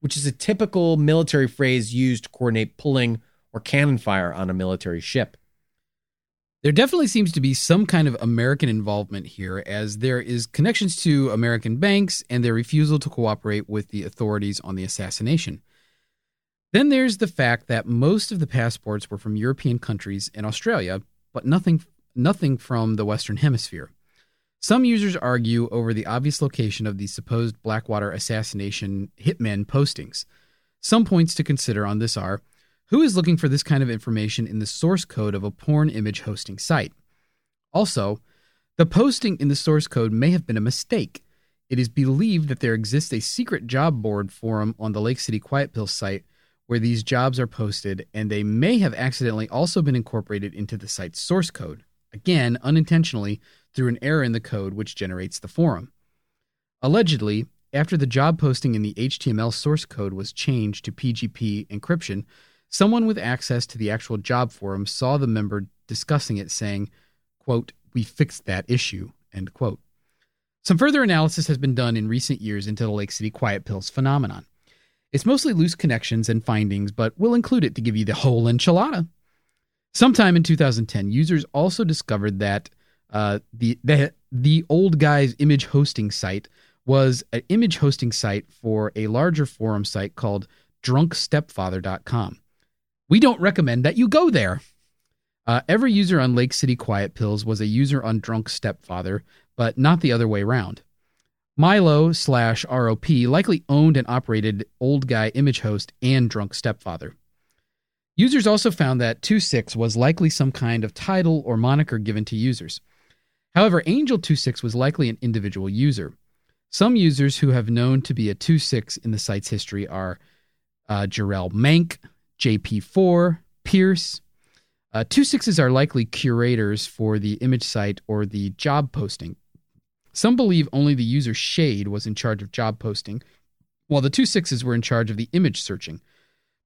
which is a typical military phrase used to coordinate pulling or cannon fire on a military ship. There definitely seems to be some kind of American involvement here, as there is connections to American banks and their refusal to cooperate with the authorities on the assassination. Then there's the fact that most of the passports were from European countries and Australia, but nothing nothing from the Western Hemisphere. Some users argue over the obvious location of the supposed Blackwater assassination hitmen postings. Some points to consider on this are who is looking for this kind of information in the source code of a porn image hosting site? Also, the posting in the source code may have been a mistake. It is believed that there exists a secret job board forum on the Lake City Quiet Pill site where these jobs are posted, and they may have accidentally also been incorporated into the site's source code, again, unintentionally through an error in the code which generates the forum. Allegedly, after the job posting in the HTML source code was changed to PGP encryption, someone with access to the actual job forum saw the member discussing it, saying, quote, we fixed that issue, end quote. Some further analysis has been done in recent years into the Lake City Quiet Pills phenomenon. It's mostly loose connections and findings, but we'll include it to give you the whole enchilada. Sometime in 2010, users also discovered that uh, the, the the old guy's image hosting site was an image hosting site for a larger forum site called drunkstepfather.com. We don't recommend that you go there. Uh, every user on Lake City Quiet Pills was a user on Drunk Stepfather, but not the other way around. Milo slash ROP likely owned and operated Old Guy Image Host and Drunk Stepfather. Users also found that 26 was likely some kind of title or moniker given to users. However, Angel26 was likely an individual user. Some users who have known to be a 26 in the site's history are uh, Jarrell Mank, JP4, Pierce. Uh, 26s are likely curators for the image site or the job posting. Some believe only the user Shade was in charge of job posting, while the 26s were in charge of the image searching.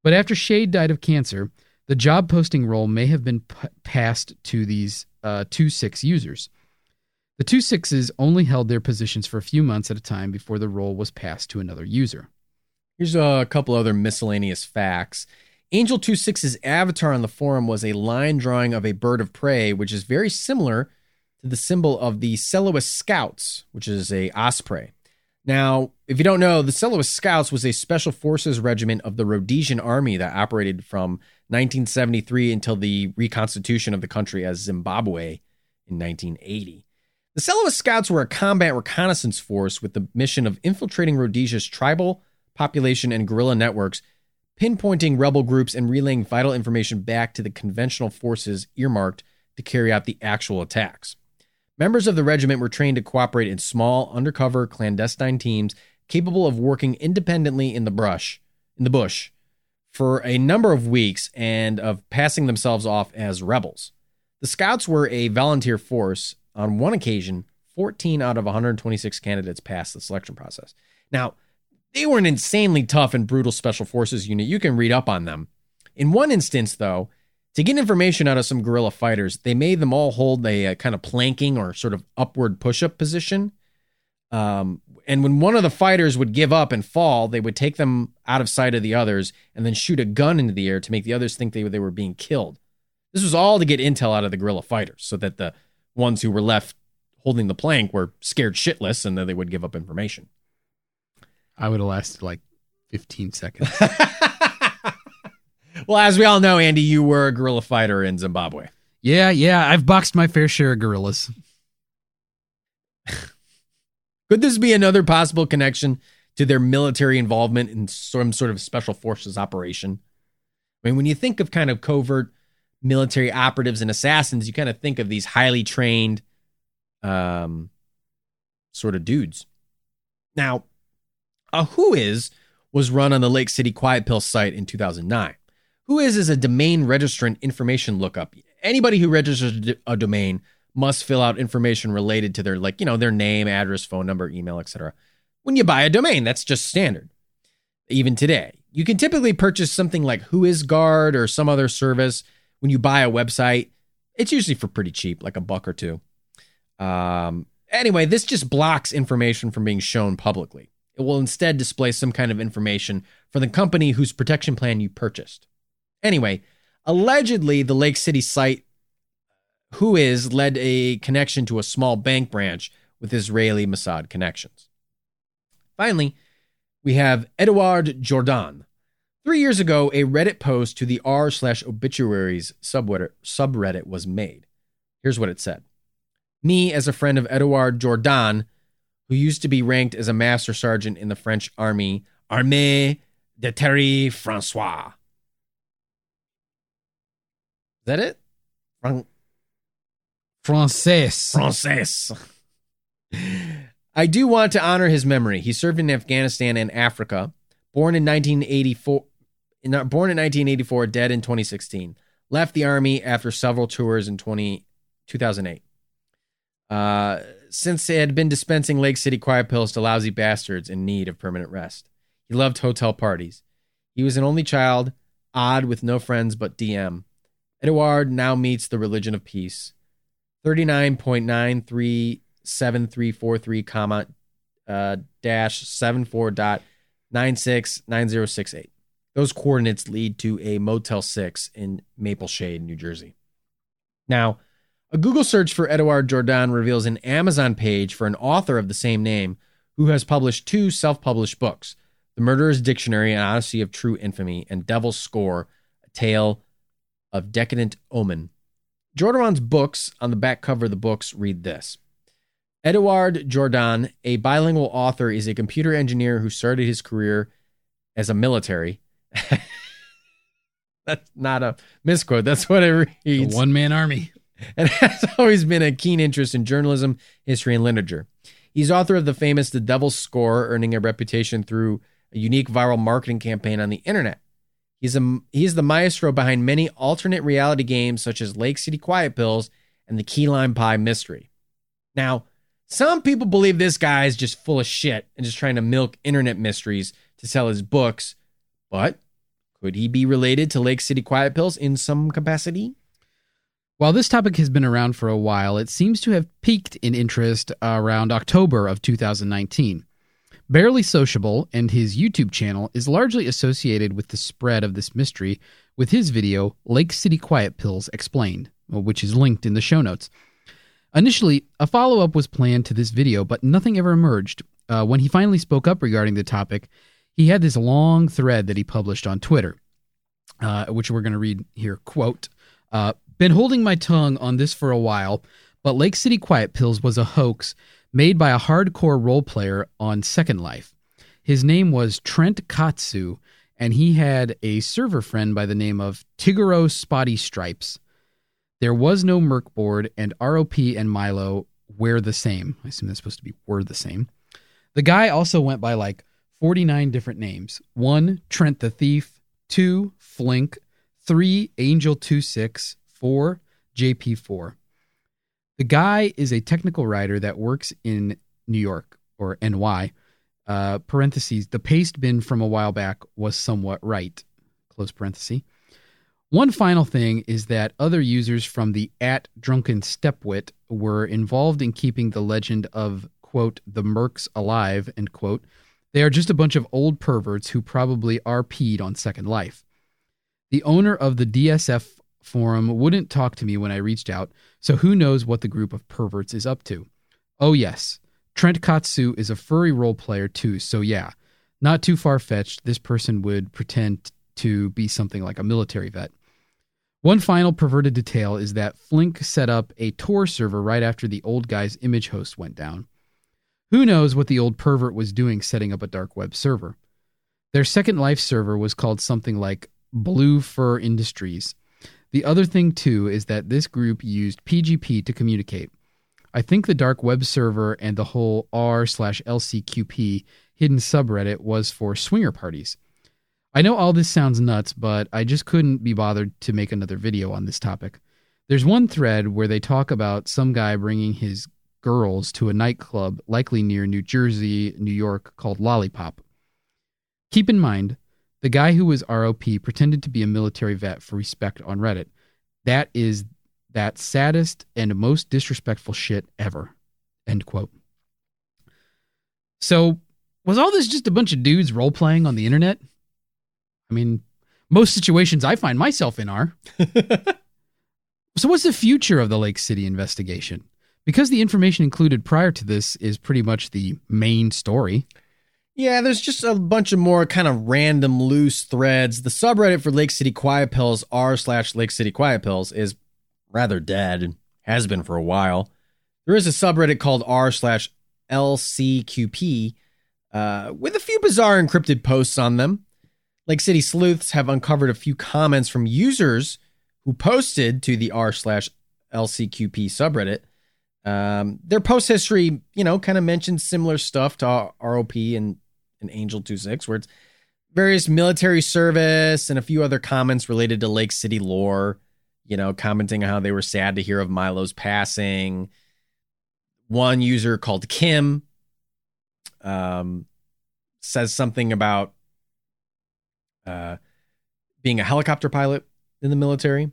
But after Shade died of cancer, the job posting role may have been p- passed to these uh, 26 users. The two sixes only held their positions for a few months at a time before the role was passed to another user. Here's a couple other miscellaneous facts. Angel 26's avatar on the forum was a line drawing of a bird of prey, which is very similar to the symbol of the Selous Scouts, which is a osprey. Now, if you don't know, the Selous Scouts was a special forces regiment of the Rhodesian army that operated from 1973 until the reconstitution of the country as Zimbabwe in 1980. The Selous Scouts were a combat reconnaissance force with the mission of infiltrating Rhodesia's tribal population and guerrilla networks, pinpointing rebel groups and relaying vital information back to the conventional forces earmarked to carry out the actual attacks. Members of the regiment were trained to cooperate in small, undercover, clandestine teams capable of working independently in the brush, in the bush, for a number of weeks and of passing themselves off as rebels. The Scouts were a volunteer force on one occasion, 14 out of 126 candidates passed the selection process. Now, they were an insanely tough and brutal special forces unit. You can read up on them. In one instance, though, to get information out of some guerrilla fighters, they made them all hold a, a kind of planking or sort of upward push up position. Um, and when one of the fighters would give up and fall, they would take them out of sight of the others and then shoot a gun into the air to make the others think they, they were being killed. This was all to get intel out of the guerrilla fighters so that the ones who were left holding the plank were scared shitless and then they would give up information. I would have lasted like 15 seconds. well, as we all know, Andy, you were a guerrilla fighter in Zimbabwe. yeah, yeah, I've boxed my fair share of gorillas. Could this be another possible connection to their military involvement in some sort of special forces operation? I mean, when you think of kind of covert military operatives and assassins, you kind of think of these highly trained um, sort of dudes. Now, a Whois was run on the Lake City Quiet Pill site in 2009. Who Is is a domain registrant information lookup. Anybody who registers a domain must fill out information related to their like, you know, their name, address, phone number, email, etc. When you buy a domain, that's just standard. Even today, you can typically purchase something like WhoisGuard or some other service when you buy a website. It's usually for pretty cheap, like a buck or two. Um, anyway, this just blocks information from being shown publicly. It will instead display some kind of information for the company whose protection plan you purchased. Anyway, allegedly, the Lake City site who is, led a connection to a small bank branch with Israeli Mossad connections. Finally, we have Edouard Jordan. Three years ago, a Reddit post to the r slash obituaries subreddit, subreddit was made. Here's what it said. Me, as a friend of Edouard Jordan, who used to be ranked as a master sergeant in the French army, Armée de Terry Francois. Is that it? Fran- Frances. Frances. I do want to honor his memory. He served in Afghanistan and Africa. Born in 1984, in- uh, born in 1984, dead in 2016. Left the army after several tours in 20, 2008. Uh, since he had been dispensing Lake City quiet pills to lousy bastards in need of permanent rest. He loved hotel parties. He was an only child, odd with no friends but DM. Edouard now meets the religion of peace. 39.937343, comma, uh, dash 74.969068. Those coordinates lead to a Motel 6 in Maple Shade, New Jersey. Now, a Google search for Edouard Jordan reveals an Amazon page for an author of the same name who has published two self published books The Murderer's Dictionary, An Odyssey of True Infamy, and Devil's Score, A Tale of Decadent Omen. Jordan's books, on the back cover of the books, read this Edouard Jordan, a bilingual author, is a computer engineer who started his career as a military. That's not a misquote. That's what it reads. One man army. and has always been a keen interest in journalism, history, and literature. He's author of the famous The Devil's Score, earning a reputation through a unique viral marketing campaign on the internet. He's a he's the maestro behind many alternate reality games such as Lake City Quiet Pills and the Key Lime Pie Mystery. Now, some people believe this guy is just full of shit and just trying to milk internet mysteries to sell his books, but could he be related to Lake City Quiet Pills in some capacity? While this topic has been around for a while, it seems to have peaked in interest around October of 2019. Barely Sociable and his YouTube channel is largely associated with the spread of this mystery with his video, Lake City Quiet Pills Explained, which is linked in the show notes. Initially, a follow up was planned to this video, but nothing ever emerged. Uh, when he finally spoke up regarding the topic, he had this long thread that he published on Twitter, uh, which we're going to read here. Quote, uh, been holding my tongue on this for a while, but Lake City Quiet Pills was a hoax made by a hardcore role player on Second Life. His name was Trent Katsu, and he had a server friend by the name of Tigero Spotty Stripes. There was no Merc board, and ROP and Milo were the same. I assume that's supposed to be were the same. The guy also went by like 49 different names. One, Trent the Thief. Two, Flink. Three, Angel 26. Four, JP4. The guy is a technical writer that works in New York or NY. Uh, parentheses, the paste bin from a while back was somewhat right. Close parenthesis. One final thing is that other users from the at drunken stepwit were involved in keeping the legend of quote the mercs alive end quote. They are just a bunch of old perverts who probably RP'd on Second Life. The owner of the DSF forum wouldn't talk to me when I reached out, so who knows what the group of perverts is up to. Oh, yes, Trent Katsu is a furry role player too, so yeah, not too far fetched, this person would pretend to be something like a military vet. One final perverted detail is that Flink set up a Tor server right after the old guy's image host went down. Who knows what the old pervert was doing setting up a dark web server? Their Second Life server was called something like Blue Fur Industries. The other thing, too, is that this group used PGP to communicate. I think the dark web server and the whole r slash LCQP hidden subreddit was for swinger parties. I know all this sounds nuts, but I just couldn't be bothered to make another video on this topic. There's one thread where they talk about some guy bringing his girls to a nightclub, likely near New Jersey, New York, called Lollipop. Keep in mind, the guy who was ROP pretended to be a military vet for respect on Reddit. That is that saddest and most disrespectful shit ever. End quote. So, was all this just a bunch of dudes role playing on the internet? I mean, most situations I find myself in are. so, what's the future of the Lake City investigation? Because the information included prior to this is pretty much the main story. Yeah, there's just a bunch of more kind of random loose threads. The subreddit for Lake City Quiet Pills, r slash Lake City Quiet Pills, is rather dead and has been for a while. There is a subreddit called r slash LCQP uh, with a few bizarre encrypted posts on them. Lake City Sleuths have uncovered a few comments from users who posted to the r slash LCQP subreddit. Um, their post history, you know, kind of mentions similar stuff to ROP and, and Angel 26, where it's various military service and a few other comments related to Lake City lore, you know, commenting on how they were sad to hear of Milo's passing. One user called Kim um, says something about uh, being a helicopter pilot in the military.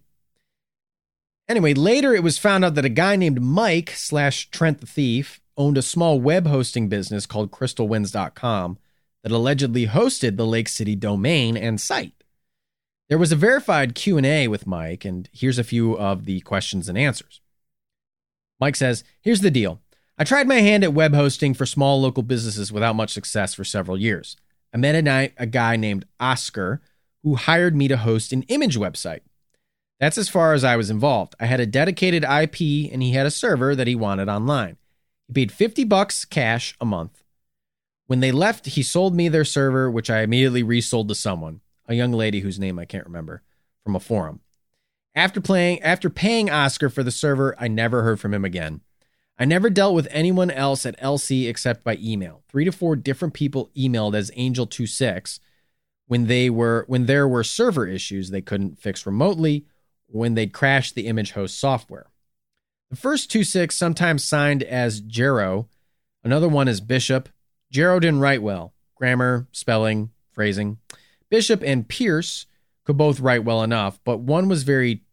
Anyway, later it was found out that a guy named Mike slash Trent the Thief owned a small web hosting business called crystalwinds.com that allegedly hosted the Lake City domain and site. There was a verified Q&A with Mike and here's a few of the questions and answers. Mike says, "Here's the deal. I tried my hand at web hosting for small local businesses without much success for several years. I met a, night, a guy named Oscar who hired me to host an image website. That's as far as I was involved. I had a dedicated IP and he had a server that he wanted online. He paid 50 bucks cash a month. When they left, he sold me their server, which I immediately resold to someone, a young lady whose name I can't remember, from a forum. After playing after paying Oscar for the server, I never heard from him again. I never dealt with anyone else at LC except by email. 3 to 4 different people emailed as Angel26 when they were when there were server issues they couldn't fix remotely when they'd crashed the image host software. The first two six sometimes signed as Jero, another one is Bishop. Jero didn't write well. Grammar, spelling, phrasing. Bishop and Pierce could both write well enough, but one was very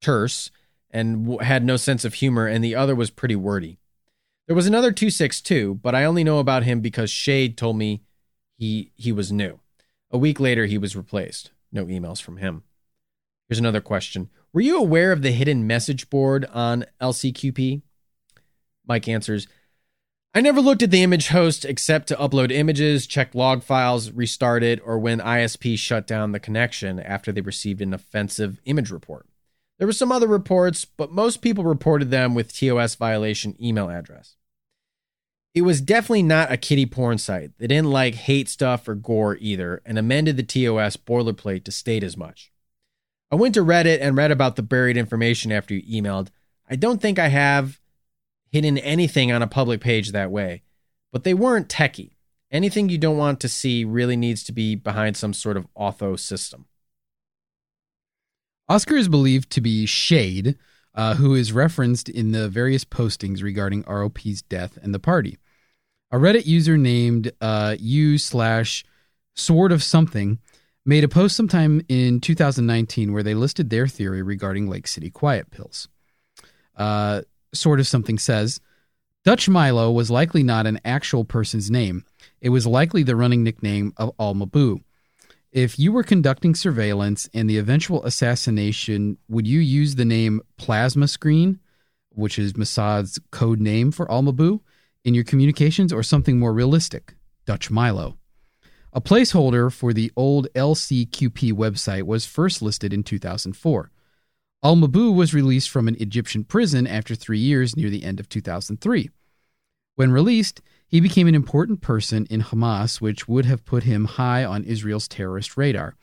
terse and had no sense of humor, and the other was pretty wordy. There was another 262, but I only know about him because Shade told me he he was new. A week later, he was replaced. No emails from him. Here's another question Were you aware of the hidden message board on LCQP? Mike answers I never looked at the image host except to upload images, check log files, restart it, or when ISP shut down the connection after they received an offensive image report. There were some other reports, but most people reported them with TOS violation email address. It was definitely not a kiddie porn site. They didn't like hate stuff or gore either, and amended the TOS boilerplate to state as much. I went to Reddit and read about the buried information after you emailed. I don't think I have hidden anything on a public page that way, but they weren't techie. Anything you don't want to see really needs to be behind some sort of auth system. Oscar is believed to be Shade, uh, who is referenced in the various postings regarding ROP's death and the party. A Reddit user named uh, u slash sword of something made a post sometime in 2019 where they listed their theory regarding Lake City quiet pills. Uh, sort of something says Dutch Milo was likely not an actual person's name. It was likely the running nickname of Al Mabhouh. If you were conducting surveillance and the eventual assassination, would you use the name Plasma Screen, which is Mossad's code name for Al Mabhouh, in your communications or something more realistic, Dutch Milo? A placeholder for the old LCQP website was first listed in 2004. Al Mabhouh was released from an Egyptian prison after three years near the end of 2003. When released, he became an important person in Hamas, which would have put him high on Israel's terrorist radar.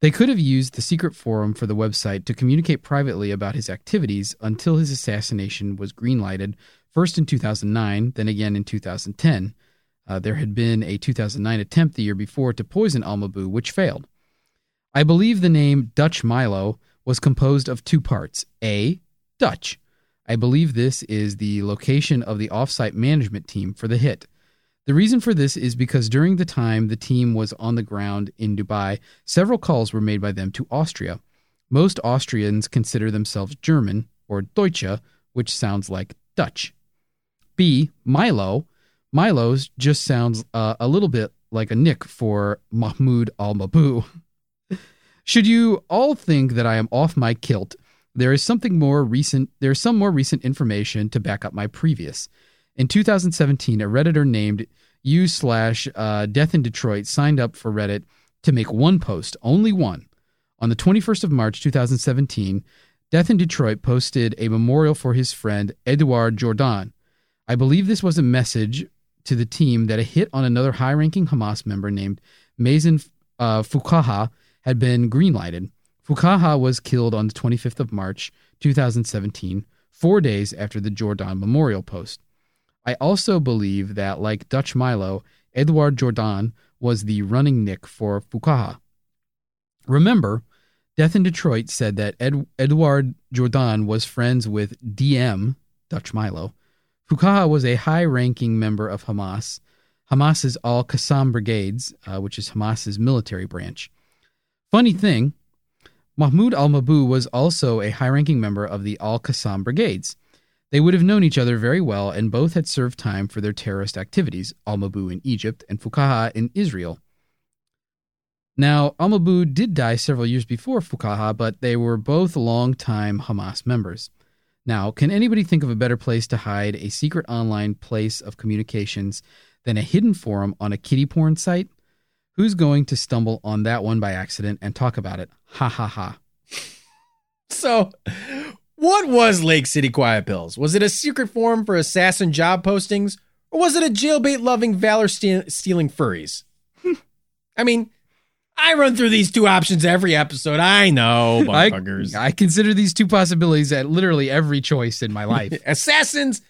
They could have used the secret forum for the website to communicate privately about his activities until his assassination was greenlighted, first in 2009, then again in 2010. Uh, there had been a 2009 attempt the year before to poison Al Mabhouh, which failed. I believe the name Dutch Milo was composed of two parts A, Dutch. I believe this is the location of the offsite management team for the hit. The reason for this is because during the time the team was on the ground in Dubai, several calls were made by them to Austria. Most Austrians consider themselves German, or Deutsche, which sounds like Dutch. B. Milo Milo's just sounds uh, a little bit like a nick for Mahmoud al Mabhouh. Should you all think that I am off my kilt, there is something more recent. There is some more recent information to back up my previous. In 2017, a redditor named u slash uh, Death in Detroit signed up for Reddit to make one post, only one. On the 21st of March 2017, Death in Detroit posted a memorial for his friend Edouard Jordan. I believe this was a message to the team that a hit on another high ranking Hamas member named Mazen uh, Fuqaha had been greenlighted. Fuqaha was killed on the 25th of March 2017, four days after the Jordan memorial post. I also believe that, like Dutch Milo, Edouard Jordan was the running nick for Fuqaha. Remember, Death in Detroit said that Ed- Edouard Jordan was friends with DM, Dutch Milo, Fuqaha was a high ranking member of Hamas, Hamas's Al Qassam Brigades, uh, which is Hamas's military branch. Funny thing, Mahmoud al Mabhouh was also a high ranking member of the Al Qassam Brigades. They would have known each other very well, and both had served time for their terrorist activities, al Mabhouh in Egypt and Fuqaha in Israel. Now, al Mabhouh did die several years before Fuqaha, but they were both long-time Hamas members. Now, can anybody think of a better place to hide a secret online place of communications than a hidden forum on a kiddie porn site? Who's going to stumble on that one by accident and talk about it? Ha ha ha. So, what was Lake City Quiet Pills? Was it a secret forum for assassin job postings, or was it a jailbait loving, valor stealing furries? I mean, I run through these two options every episode. I know, I. I consider these two possibilities at literally every choice in my life. Assassins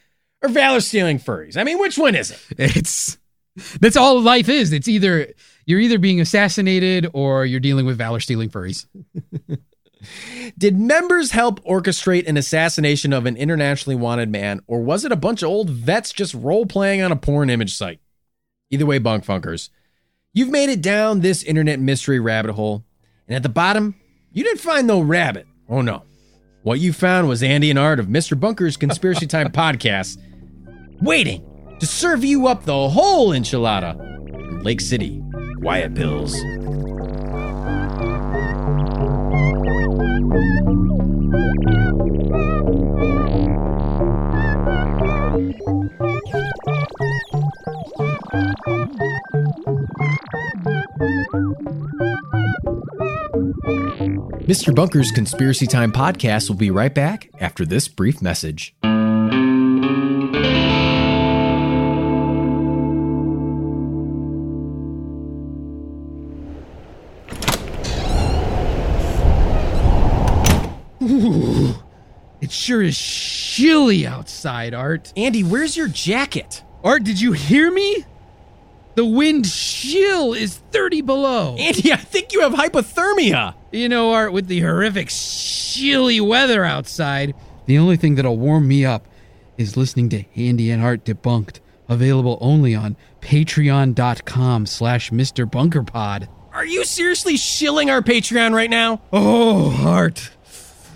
or valor stealing furries? I mean, which one is it? it's that's all life is. It's either you're either being assassinated or you're dealing with valor stealing furries. Did members help orchestrate an assassination of an internationally wanted man, or was it a bunch of old vets just role playing on a porn image site? Either way, bunk funkers, you've made it down this internet mystery rabbit hole, and at the bottom, you didn't find no rabbit. Oh no. What you found was Andy and Art of Mr. Bunker's Conspiracy Time podcast, waiting to serve you up the whole enchilada in Lake City. Quiet Pills. Mr. Bunker's Conspiracy Time podcast will be right back after this brief message. It sure is chilly outside, Art. Andy, where's your jacket? Art, did you hear me? The wind chill is 30 below. Andy, I think you have hypothermia. You know, Art, with the horrific chilly weather outside, the only thing that'll warm me up is listening to Andy and Art Debunked, available only on patreon.com slash Mr. Bunkerpod. Are you seriously shilling our Patreon right now? Oh, Art.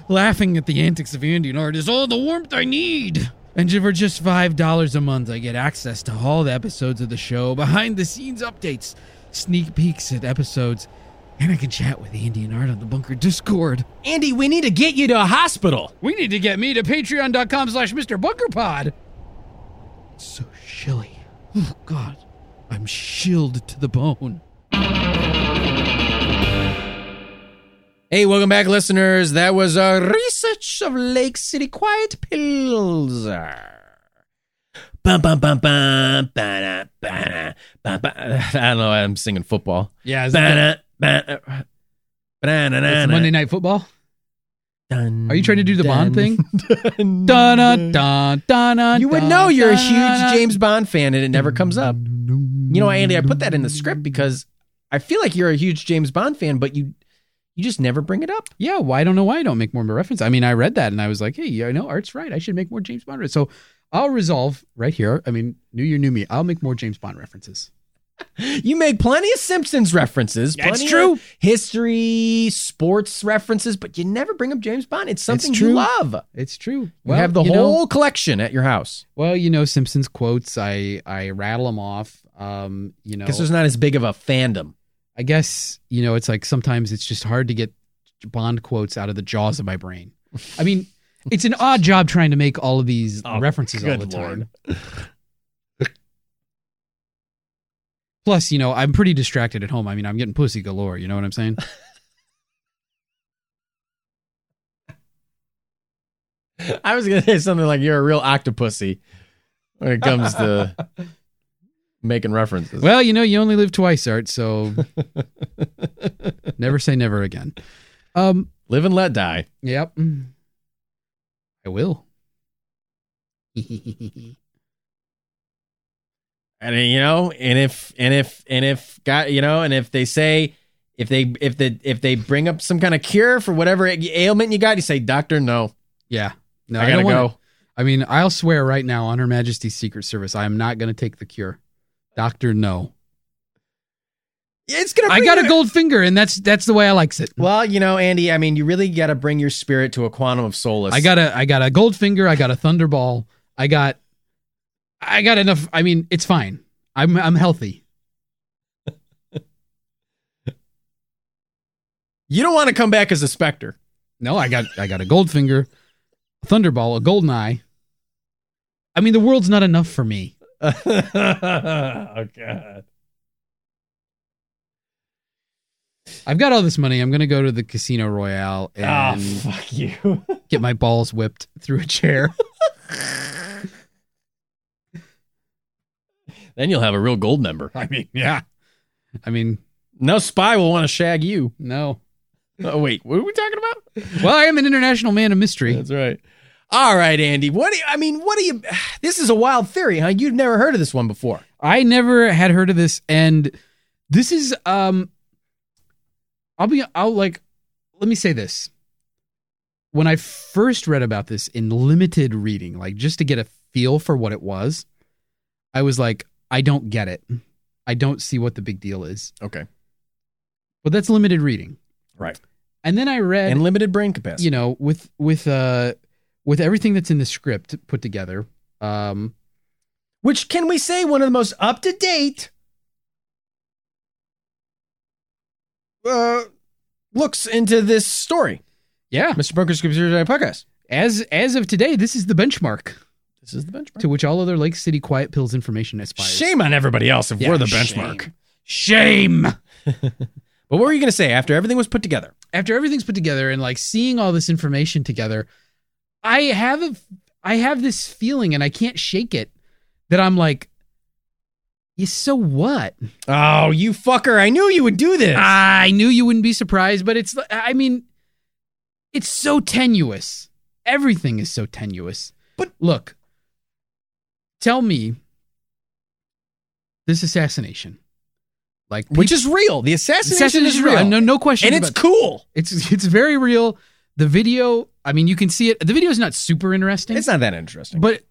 Laughing at the antics of Andy and Art is all the warmth I need. And for just $5 a month, I get access to all the episodes of the show, behind the scenes updates, sneak peeks at episodes, and I can chat with Andy and Art on the Bunker Discord. Andy, we need to get you to a hospital. We need to get me to patreon.com slash Mr. Bunkerpod. It's so chilly. Oh, God. I'm chilled to the bone. Hey, welcome back, listeners. That was a research of Lake City Quiet Pills. Bum, bum, bum, bum, ba-da, ba-da, ba, ba. I don't know. I'm singing football. Yeah, is Ba-da, ba-da, ba-da, it's Monday Night Football? Dun, Are you trying to do the Bond thing? dun, Dun, dun. dun, dun, dun, You would know you're a huge dun. James Bond fan and it never comes up. You know, Andy, I put that in the script because I feel like you're a huge James Bond fan, but you you just never bring it up. Yeah, well, I don't know why I don't make more of a reference. I mean, I read that and I was like, hey, I know Art's right. I should make more James Bond. re- So I'll resolve right here. I mean, new year, new me. I'll make more James Bond references. You make plenty of Simpsons references, That's true. history, sports references, but you never bring up James Bond. It's something you true. love. It's true. You have the you whole know- collection at your house well, you know, Simpsons quotes. I I rattle them off. Um, you know, because there's not as big of a fandom. I guess you know it's like sometimes it's just hard to get Bond quotes out of the jaws of my brain. I mean, it's an odd job trying to make all of these Oh, references all the time. Plus, you know, I'm pretty distracted at home. I mean, I'm getting pussy galore. You know what I'm saying? I was gonna say something like you're a real octopussy when it comes to making references. well, you know, you only live twice, Art. So never say never again. Um. Live and let die. Yep. I will. And you know, and if and if and if got you know, and if they say if they if the if they bring up some kind of cure for whatever ailment you got, you say, Doctor, no, yeah. No, I I, gotta go. I mean, I'll swear right now on Her Majesty's Secret Service, I am not going to take the cure. Doctor, no. It's gonna. I got a gold finger, and that's that's the way I likes it. Well, you know, Andy. I mean, you really got to bring your spirit to a quantum of solace. I got a I got a gold finger. I got a thunderball. I got I got enough. I mean, it's fine. I'm I'm healthy. You don't want to come back as a specter. No, I got I got a gold finger, a thunderball, a golden eye. I mean, the world's not enough for me. oh God. I've got all this money. I'm gonna go to the Casino Royale Oh and fuck you. get my balls whipped through a chair. then you'll have a real gold member. I mean, yeah. I mean, No spy will want to shag you. no. Oh wait, what are we talking about? Well, I am an international man of mystery. That's right. All right, Andy. What do you, I mean? What do you? This is a wild theory, huh? You've never heard of this one before. I never had heard of this, and this is um. I'll be. I'll like. Let me say this. When I first read about this in limited reading, like just to get a feel for what it was, I was like, I don't get it. I don't see what the big deal is. Okay. But that's limited reading. Right. And then I read, And limited brain capacity. you know, with with uh with everything that's in the script put together, um, Which can we say one of the most up to date uh, looks into this story, yeah, Mr. Bunker's Computer Podcast. as as of today, this is the benchmark. This is the benchmark. to which all other Lake City Quiet Pills information aspires. Shame on everybody else if Yeah, we're the shame. benchmark. Shame. But what were you going to say after everything was put together? After everything's put together and like seeing all this information together, I have a, I have this feeling and I can't shake it that I'm like, yeah, so what? Oh, you fucker. I knew you would do this. I knew you wouldn't be surprised, but it's, I mean, it's so tenuous. Everything is so tenuous. But- look, tell me this assassination, like Which is real. The assassination, assassination is real. No, no question. and it's cool. It's it's very real. The video, I mean, you can see it. The video is not super interesting, It's not that interesting. but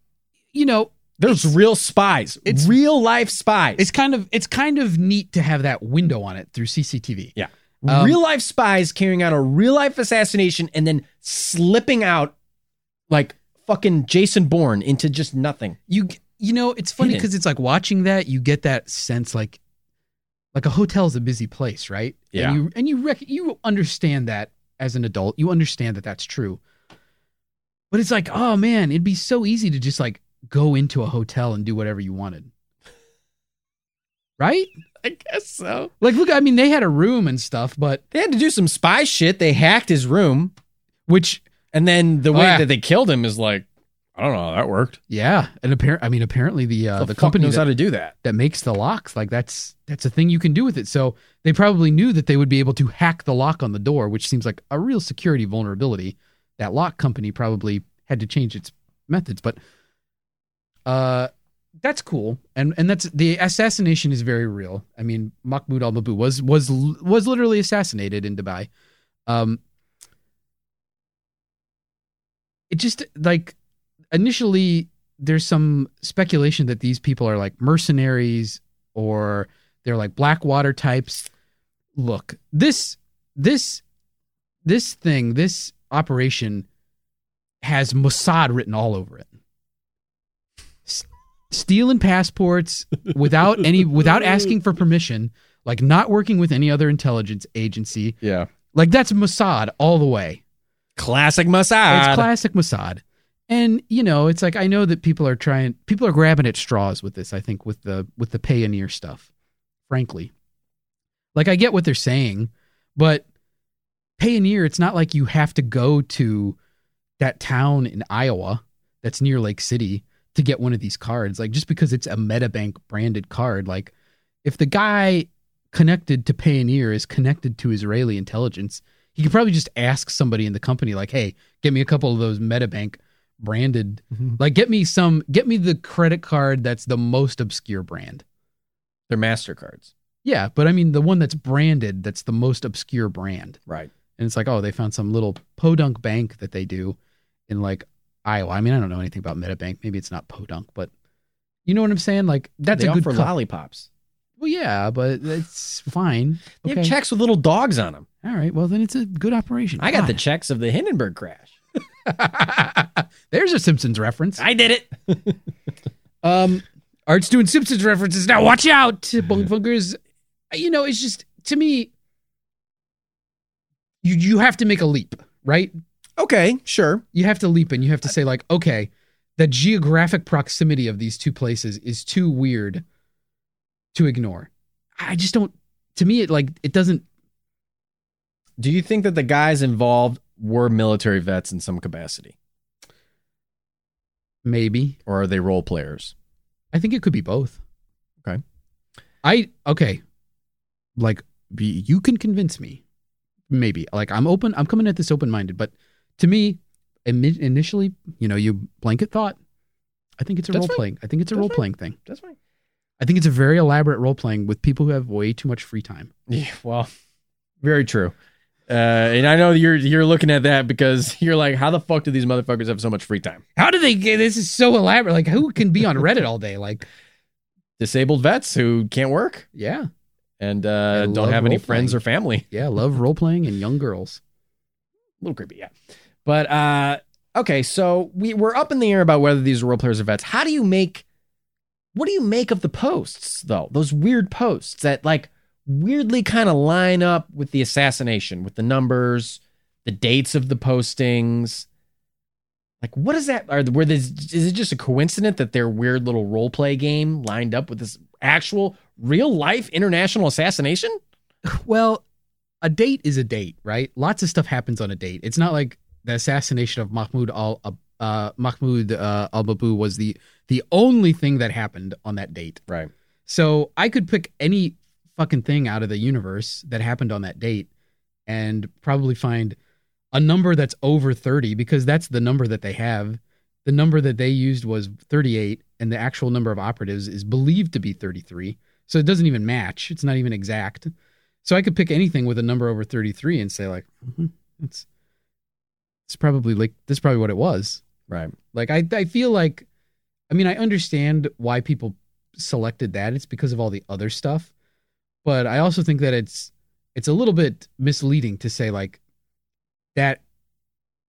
you know, There's real spies. it's- real life spies. it's kind of it's kind of neat to have that window on it through CCTV. Yeah. Um, real life spies carrying out a real life assassination and then slipping out like fucking Jason Bourne into just nothing. You you know, it's funny because it's like watching that, you get that sense like like a hotel is a busy place, right? Yeah. And you and you rec- you understand that as an adult, you understand that that's true. But it's like, oh man, it'd be so easy to just like go into a hotel and do whatever you wanted. Right? I guess so. Like, look, I mean, they had a room and stuff, but They had to do some spy shit. They hacked his room. which, And then the Oh, way yeah. that they killed him is like, I don't know how that worked. yeah, and apparent. I mean, apparently the uh, the the company knows that, how to do that. that makes the locks, like that's that's a thing you can do with it. So they probably knew that they would be able to hack the lock on the door, which seems like a real security vulnerability. That lock company probably had to change its methods, but uh, that's cool, and and that's the assassination is very real. I mean, Mahmoud Al Mabhouh was was was literally assassinated in Dubai. Um, it just like initially there's some speculation that these people are like mercenaries or they're like blackwater types. Look, this this this thing, this operation has Mossad written all over it. S- stealing passports without any without asking for permission, like not working with any other intelligence agency. Yeah. Like that's Mossad all the way. Classic Mossad. It's classic Mossad. And you know, it's like I know that people are trying people are grabbing at straws with this, I think, with the with the Payoneer stuff, frankly. Like I get what they're saying, but Payoneer it's not like you have to go to that town in Iowa that's near Lake City to get one of these cards. Like just because it's a MetaBank branded card, like if the guy connected to Payoneer is connected to Israeli intelligence, he could probably just ask somebody in the company, like, "Hey, get me a couple of those MetaBank branded, Mhm. like, get me some, get me the credit card that's the most obscure brand." They're MasterCards. Yeah, but I mean the one that's branded, that's the most obscure brand, Right. and it's like, oh, they found some little podunk bank that they do in like Iowa. I mean, I don't know anything about MetaBank. Maybe it's not podunk, but you know what I'm saying? Like that's they a good offer co- lollipops. Well, yeah, but it's fine. They Okay. have checks with little dogs on them. All right. Well, then it's a good operation. I got the checks of the Hindenburg crash. There's a Simpsons reference. I did it. Um, Art's doing Simpsons references now. Watch out, bunk funkers. You know, it's just to me. You you have to make a leap, right? Okay, sure. You have to leap, and you have to say like, okay, the geographic proximity of these two places is too weird to ignore. I just don't. To me, it like it doesn't. Do you think that the guys involved were military vets in some capacity, Maybe or are they role players? I think it could be both. Okay. I okay. Like be- you can convince me. Maybe. Like I'm open I'm coming at this open-minded, but to me initially, you know, you blanket thought I think it's a That's role fine. playing. I think it's a That's role playing thing. That's fine. I think it's a very elaborate role playing with people who have way too much free time. Yeah, well, very true. Uh, and I know you're you're looking at that because you're like, how the fuck do these motherfuckers have so much free time? How do they get this is so elaborate. Like who can be on Reddit all day? Like Disabled vets who can't work yeah. and uh, don't have any friends or family. Yeah, love role playing and young girls. A little creepy, yeah. But uh, okay, so we we're up in the air about whether these are role players or vets. How do you make? What do you make of the posts though? Those weird posts that like weirdly kind of line up with the assassination, with the numbers, the dates of the postings. Like, what is that? Are were this? Is it just a coincidence that their weird little role play game lined up with this actual real life international assassination? Well, a date is a date, right? Lots of stuff happens on a date. It's not like the assassination of Mahmoud al uh, Mahmoud uh, al Babu was the the only thing that happened on that date. Right. So I could pick any fucking thing out of the universe that happened on that date and probably find a number that's over 30 because that's the number that they have. The number that they used was 38 and the actual number of operatives is believed to be 33. So it doesn't even match. It's not even exact. So I could pick anything with a number over 33 and say like, "Mhm, it's it's probably like this is probably what it was. Right. Like I I feel like I mean I understand why people selected that. It's because of all the other stuff. But I also think that it's it's a little bit misleading to say like that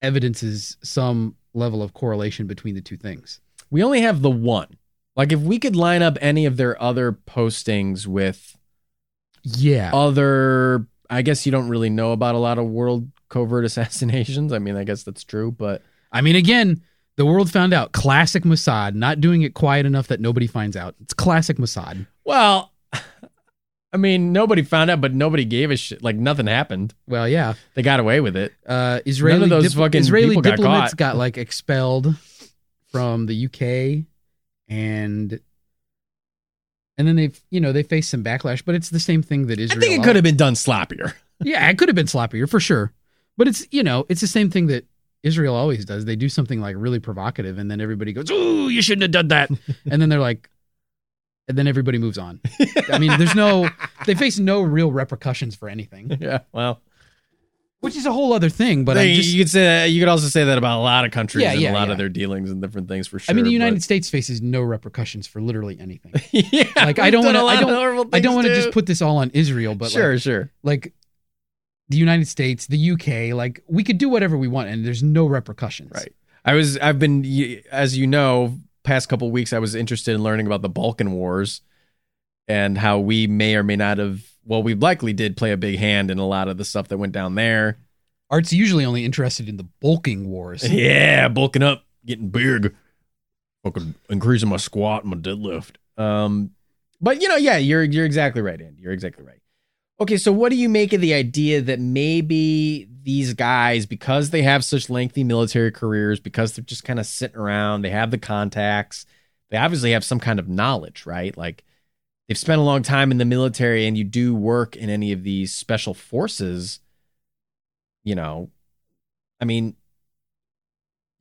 evidences some level of correlation between the two things. we only have the one. Like if we could line up any of their other postings with Yeah. other I guess you don't really know about a lot of world covert assassinations. I mean, I guess that's true, but I mean again, the world found out classic Mossad, not doing it quiet enough that nobody finds out. It's classic Mossad. well, I mean, nobody found out, but nobody gave a shit. Like nothing happened. Well, yeah. They got away with it. Uh, Israeli None of those dip- fucking Israeli people got diplomats caught. got, like expelled from the UK, and and then they've you know they faced some backlash, but it's the same thing that I Israel. think it could have been done sloppier. yeah, it could have been sloppier for sure, but it's you know it's the same thing that Israel always does. They do something like really provocative, and then everybody goes, "Ooh, you shouldn't have done that," and then they're like. And then everybody moves on. I mean, there's no, they face no real repercussions for anything, yeah. Well, which is a whole other thing. But they, just, you could say that, you could also say that about a lot of countries Yeah, and yeah, a lot yeah. of their dealings and different things for sure. I mean, the United but- States faces no repercussions for literally anything. yeah, Like, I don't wanna- I don't- I don't want to just put this all on Israel, but sure, like, sure. like the United States, the UK, like we could do whatever we want, and there's no repercussions. Right. I was I've been as you know past couple weeks I was interested in learning about the Balkan Wars and how we may or may not have well we likely did play a big hand in a lot of the stuff that went down there. Art's usually only interested in the bulking wars. Yeah, bulking up, getting big, fucking increasing my squat and my deadlift. Um, but you know, yeah, you're you're exactly right, Andy. You're exactly right. Okay, so what do you make of the idea that maybe these guys, because they have such lengthy military careers, because they're just kind of sitting around, they have the contacts, they obviously have some kind of knowledge, right? Like they've spent a long time in the military and you do work in any of these special forces, you know, I mean,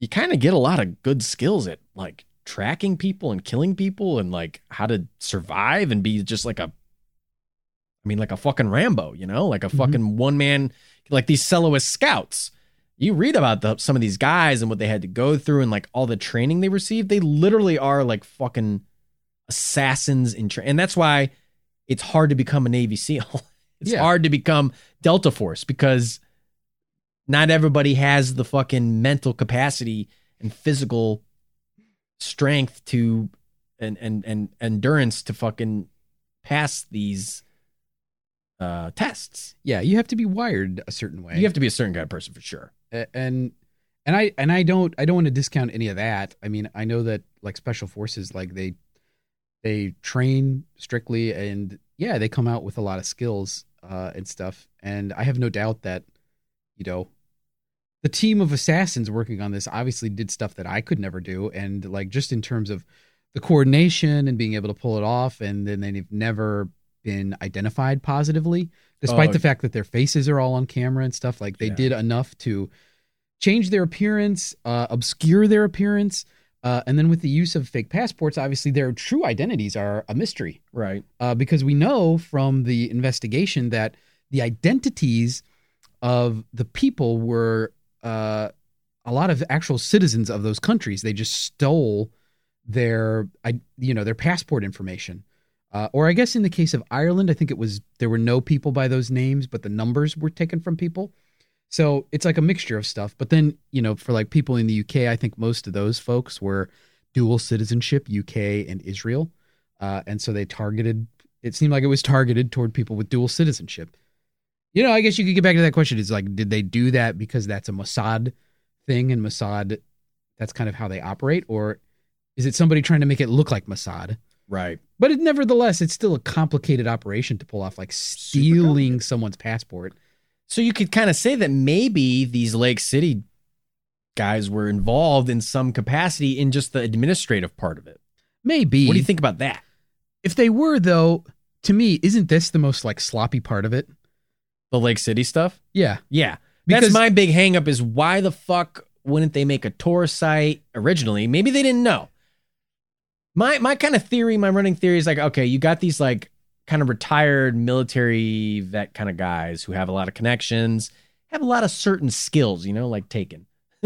you kind of get a lot of good skills at like tracking people and killing people and like how to survive and be just like a I mean like a fucking Rambo, you know? Like a Mhm. fucking one man like these soloist scouts. You read about the, some of these guys and what they had to go through and like all the training they received. They literally are like fucking assassins in tra- and that's why it's hard to become a Navy SEAL. It's Yeah. hard to become Delta Force because not everybody has the fucking mental capacity and physical strength to and and and endurance to fucking pass these uh tests. Yeah, you have to be wired a certain way. You have to be a certain kind of person for sure. A- and and I and I don't I don't want to discount any of that. I mean, I know that like special forces like they they train strictly and yeah, they come out with a lot of skills uh and stuff. And I have no doubt that you know the team of assassins working on this obviously did stuff that I could never do and like just in terms of the coordination and being able to pull it off and then they've never been identified positively despite Oh. the fact that their faces are all on camera and stuff like they Yeah. did enough to change their appearance uh, obscure their appearance uh, and then with the use of fake passports obviously their true identities are a mystery Right. uh, because we know from the investigation that the identities of the people were uh, a lot of actual citizens of those countries. They just stole their, I, you know, their passport information. Uh, or I guess in the case of Ireland, I think it was there were no people by those names, but the numbers were taken from people. So it's like a mixture of stuff. But then, you know, for like people in the UK, I think most of those folks were dual citizenship, UK and Israel. Uh, and so they targeted, it seemed like it was targeted toward people with dual citizenship. You know, I guess you could get back to that question. Is like, did they do that because that's a Mossad thing and Mossad, that's kind of how they operate? Or is it somebody trying to make it look like Mossad? Right. But it, nevertheless, it's still a complicated operation to pull off, like stealing someone's passport. So you could kind of say that maybe these Lake City guys were involved in some capacity in just the administrative part of it. Maybe. What do you think about that? If they were, though, to me, isn't this the most like sloppy part of it? The Lake City stuff? Yeah. Yeah. Because- That's my big hangup is why the fuck wouldn't they make a Tor site originally? Maybe they didn't know. My my kind of theory, my running theory is like, okay, you got these like kind of retired military vet kind of guys who have a lot of connections, have a lot of certain skills, you know, like Taken.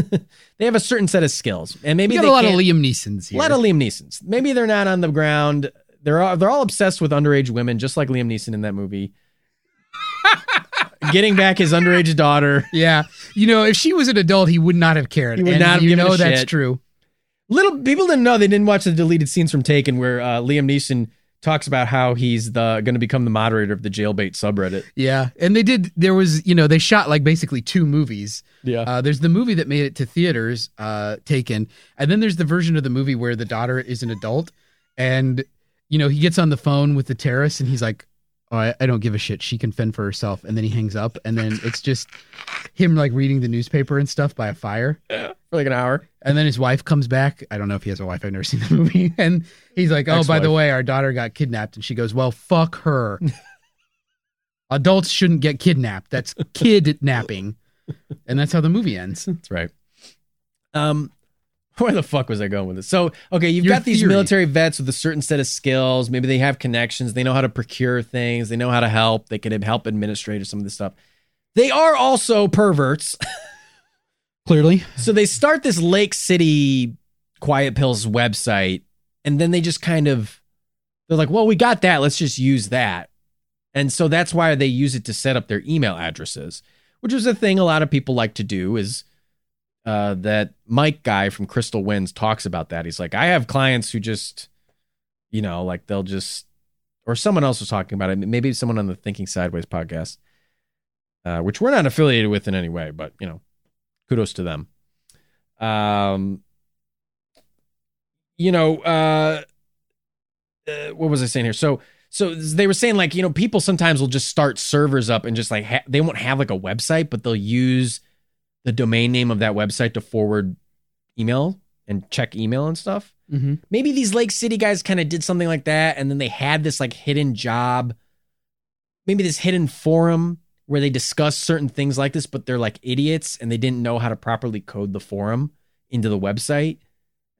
they have a certain set of skills, and maybe We got they a lot of Liam Neesons a lot of Liam Neesons. Maybe they're not on the ground. They're all, they're all obsessed with underage women, just like Liam Neeson in that movie. Getting back his underage daughter. yeah. You know, if she was an adult, he would not have cared. He would And not have you know that's shit. true. Little people didn't know they didn't watch the deleted scenes from Taken, where uh, Liam Neeson talks about how he's the going to become the moderator of the jailbait subreddit. Yeah. And they did, there was, you know, they shot like basically two movies. Yeah, Uh, there's the movie that made it to theaters, uh, taken, and then there's the version of the movie where the daughter is an adult, and you know he gets on the phone with the terrorist, and he's like, "Oh, I, I don't give a shit. She can fend for herself." And then he hangs up, and then it's just him like reading the newspaper and stuff by a fire, for like an hour. and then his wife comes back. I don't know if he has a wife. I've never seen the movie, and he's like, "Oh, by the Ex-wife. way, our daughter got kidnapped," and she goes, "Well, fuck her." Adults shouldn't get kidnapped. That's kidnapping. And that's how the movie ends. That's right. Um, where the fuck was I going with this? So, okay, you've Your got these theory. military vets with a certain set of skills. Maybe they have connections. They know how to procure things. They know how to help. They can help administrate some of this stuff. They are also perverts. Clearly. So they start this Lake City Quiet Pills website, and then they just kind of they're like, "Well, we got that. Let's just use that." And so that's why they use it to set up their email addresses, which is a thing a lot of people like to do. Is uh, that Mike guy from Crystal Winds talks about that? He's like, I have clients who just, you know, like they'll just, or someone else was talking about it. Maybe someone on the Thinking Sideways podcast, uh, which we're not affiliated with in any way, but you know, kudos to them. Um, you know, uh, uh, what was I saying here? So, so they were saying like, you know, people sometimes will just start servers up and just like ha- they won't have like a website, but they'll use the domain name of that website to forward email and check email and stuff. Mm-hmm. Maybe these Lake City guys kind of did something like that, and then they had this like hidden job, maybe this hidden forum where they discuss certain things like this, but they're like idiots and they didn't know how to properly code the forum into the website,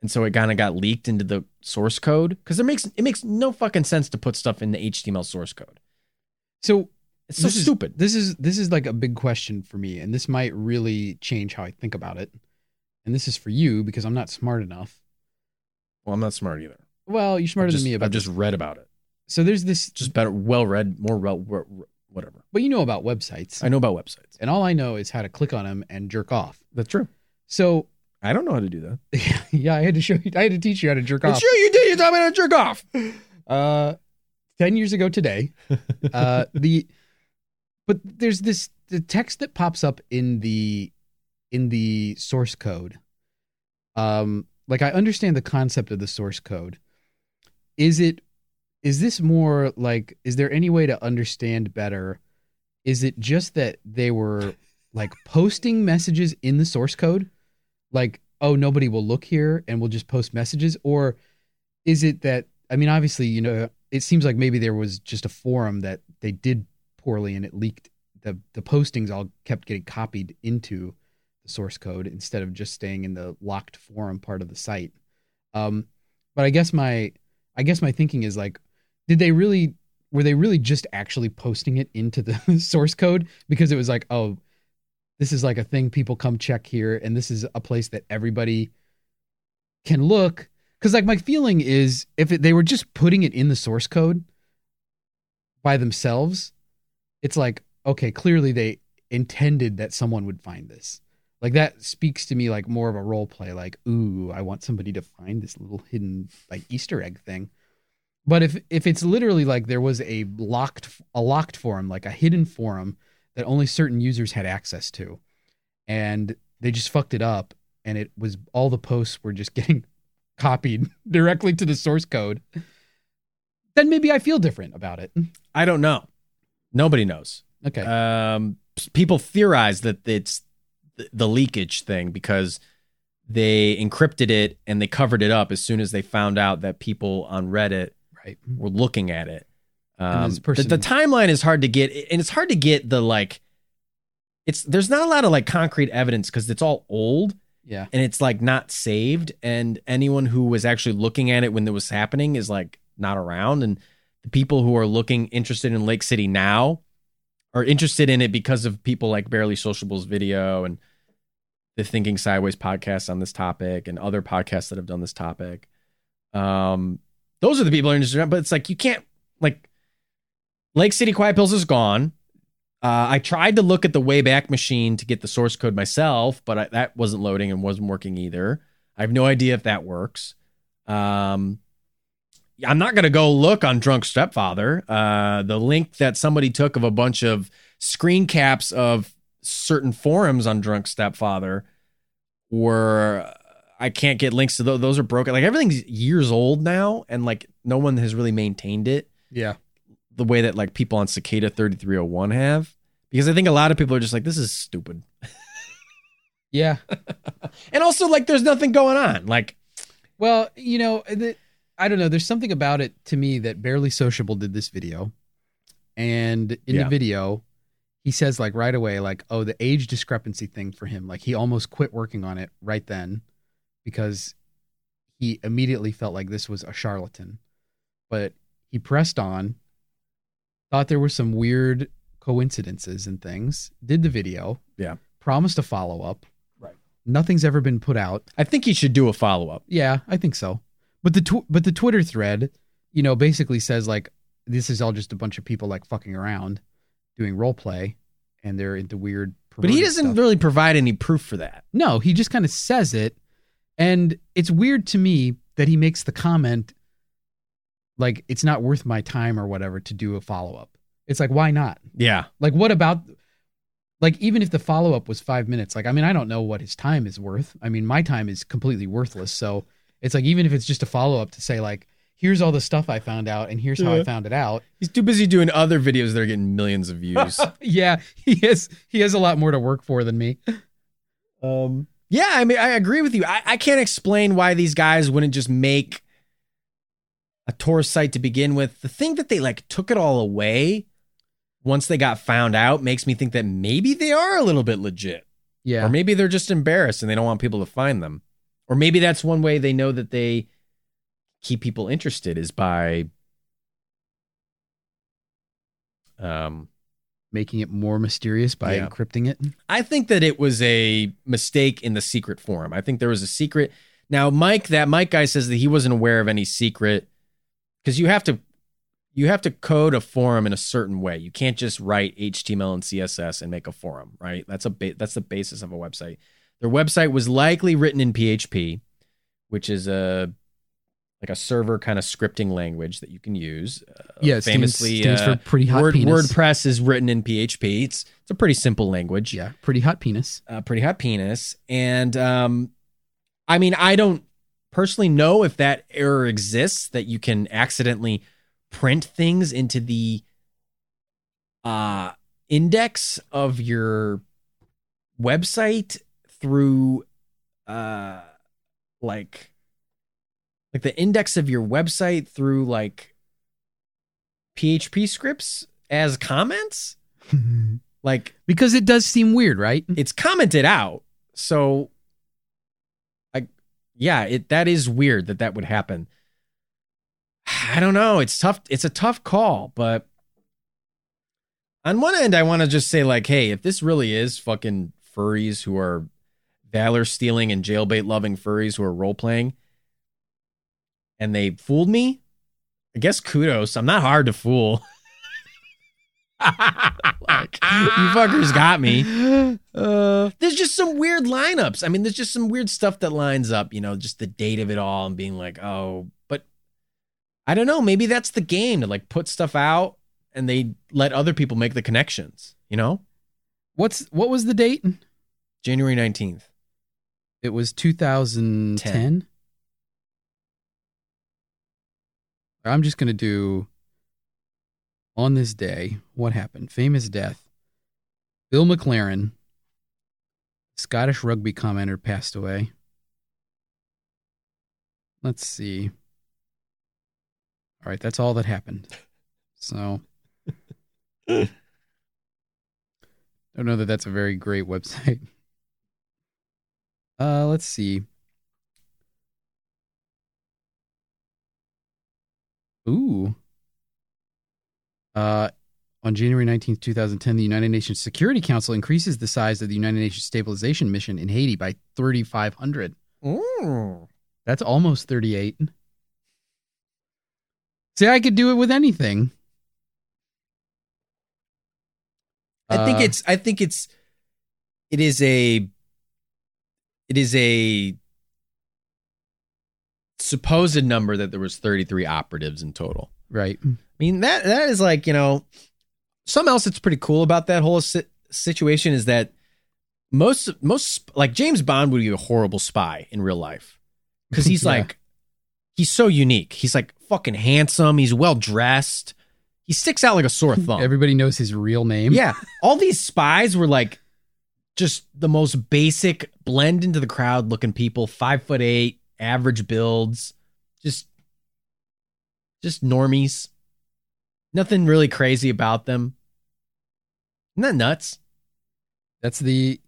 and so it kind of got leaked into the source code because it makes it makes no fucking sense to put stuff in the HTML source code. So It's so this is- stupid. This is this is like a big question for me, and this might really change how I think about it. And this is for you because I'm not smart enough. Well, I'm not smart either. Well, you're smarter just, than me about I've just this. read about it. so there's this Just better, well read, more well, whatever. but you know about websites. I know about websites. and all I know is how to click on them and jerk off. That's true. So I don't know how to do that. yeah, I had to show you I had to teach you how to jerk off. Sure, you did. You taught me how to jerk off. Uh 10 years ago today. Uh the but there's this the text that pops up in the in the source code. Um like I understand the concept of the source code. Is it is this more like is there any way to understand better? Is it just that they were like posting messages in the source code? Like oh nobody will look here and we'll just post messages? Or is it that i mean obviously you know it seems like maybe there was just a forum that they did poorly and it leaked the the postings all kept getting copied into the source code instead of just staying in the locked forum part of the site. Um but i guess my i guess my thinking is like did they really were they really just actually posting it into the source code? Because it was like oh this is like a thing people come check here and this is a place that everybody can look. Because like my feeling is if it, they were just putting it in the source code by themselves it's like okay clearly they intended that someone would find this. Like that speaks to me like more of a role play like ooh i want somebody to find this little hidden like easter egg thing but if if it's literally like there was a locked a locked forum like a hidden forum that only certain users had access to and they just fucked it up and it was all the posts were just getting copied directly to the source code then maybe i feel different about it I don't know. Nobody knows. okay Um, people theorize that it's the, the leakage thing because they encrypted it and they covered it up as soon as they found out that people on Reddit right were looking at it. Um, person- the, the timeline is hard to get, and it's hard to get the like. It's there's not a lot of like concrete evidence because it's all old yeah and it's like not saved, and anyone who was actually looking at it when it was happening is like not around, and the people who are looking interested in Lake City now are interested in it because of people like Barely Sociable's video and the Thinking Sideways podcast on this topic and other podcasts that have done this topic. Um, those are the people interested but it's like you can't like Lake City Quiet Pills is gone. Uh, I tried to look at the Wayback Machine to get the source code myself, but I, that wasn't loading and wasn't working either. I have no idea if that works. Um, I'm not going to go look on Drunk Stepfather. Uh, the link that somebody took of a bunch of screen caps of certain forums on Drunk Stepfather were I can't get links to those. Those are broken. Like everything's years old now, and like no one has really maintained it yeah the way that like people on Cicada 3301 have. Because I think a lot of people are just like, this is stupid. yeah And also, like, there's nothing going on. Like, Well, you know, the, I don't know. There's something about it to me that Barely Sociable did this video. And in Yeah. the video, he says, like, right away, like, oh, the age discrepancy thing for him. Like, he almost quit working on it right then because he immediately felt like this was a charlatan. But he pressed on, thought there were some weird coincidences and things, did the video. Yeah. Promised a follow up. Right. Nothing's ever been put out. I think he should do a follow up. Yeah, I think so. But the tw- but the Twitter thread, you know, basically says like this is all just a bunch of people like fucking around, doing role play, and they're into weird. But he doesn't stuff. really provide any proof for that. No, he just kind of says it, and it's weird to me that he makes the comment like it's not worth my time or whatever to do a follow up. It's like why not? Yeah. Like what about like even if the follow up was 5 minutes, like I mean I don't know what his time is worth. I mean my time is completely worthless. So it's like even if it's just a follow up to say like here's all the stuff I found out and here's how I found it out. He's too busy doing other videos that are getting millions of views. yeah, he has he has a lot more to work for than me. um, yeah, I mean, I agree with you. I, I can't explain why these guys wouldn't just make a tourist site to begin with. The thing that they like took it all away once they got found out makes me think that maybe they are a little bit legit. Yeah. Or maybe they're just embarrassed and they don't want people to find them. Or maybe that's one way they know that they keep people interested is by um making it more mysterious by Yeah. encrypting it. I think that it was a mistake in the secret forum. I think there was a secret. Now, Mike, that Mike guy says that he wasn't aware of any secret because you have to you have to code a forum in a certain way. You can't just write HTML and CSS and make a forum, right? That's a ba- that's the basis of a website. Their website was likely written in PHP, which is a like a server kind of scripting language that you can use. Uh, Yeah, it stands- famously, stands uh, for pretty hot Word, penis. WordPress is written in PHP. It's it's a pretty simple language Yeah, pretty hot penis. uh, pretty hot penis. And um, I mean, I don't personally know if that error exists that you can accidentally print things into the uh, index of your website through uh, like like the index of your website through like PHP scripts as comments. Like because it does seem weird, right? it's commented out. So I yeah, it that is weird that that would happen. I don't know, it's tough it's a tough call, but on one end I want to just say like, hey, if this really is fucking furries who are valor stealing and jailbait loving furries who are role playing and they fooled me, I guess kudos. I'm not hard to fool. like, you fuckers got me. Uh, there's just some weird lineups. I mean, there's just some weird stuff that lines up, you know, just the date of it all and being like, oh, but I don't know. Maybe that's the game to like put stuff out and they let other people make the connections, you know? What's what was the date? January 19th. It was 2010. I'm just gonna do on this day what happened. Famous death. Bill McLaren, Scottish rugby commentator, passed away. Let's see. All right, that's all that happened. So, I don't know that that's a very great website. Uh, let's see. Ooh. Uh, on January 19th, 2010, the United Nations Security Council increases the size of the United Nations Stabilization Mission in Haiti by 3,500. Mm. That's almost 38. See, I could do it with anything. I think Uh, it's I think it's it is a it is a supposed number that there was 33 operatives in total. Right. Hmm. I mean that that is like, you know, something else that's pretty cool about that whole si- situation is that most most like James Bond would be a horrible spy in real life cuz he's Yeah. like he's so unique. He's like fucking handsome, he's well dressed. He sticks out like a sore thumb. Everybody knows his real name. Yeah. All these spies were like just the most basic blend into the crowd looking people, five foot eight, average builds, just just normies. Nothing really crazy about them. Isn't that nuts? That's the,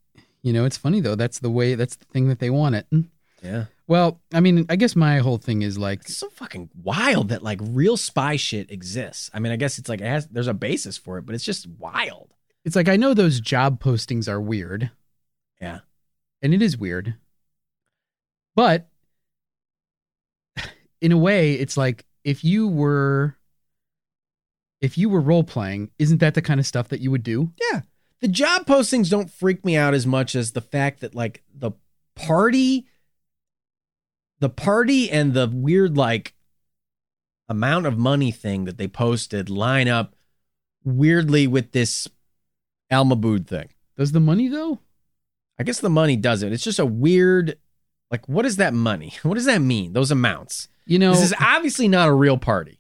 you know, it's funny though. That's the way, that's the thing that they want it. Mm. Yeah. Well, I mean, I guess my whole thing is like, It's so fucking wild that like real spy shit exists. I mean, I guess it's like it has there's a basis for it, but it's just wild. it's like I know those job postings are weird, Yeah. and it is weird, but in a way, it's like if you were, if you were role playing, isn't that the kind of stuff that you would do? Yeah. The job postings don't freak me out as much as the fact that like the party the party and the weird like amount of money thing that they posted line up weirdly with this Al Mabhouh thing. Does the money though? I guess the money doesn't. It's just a weird like what is that money? What does that mean? Those amounts. You know, This is obviously not a real party.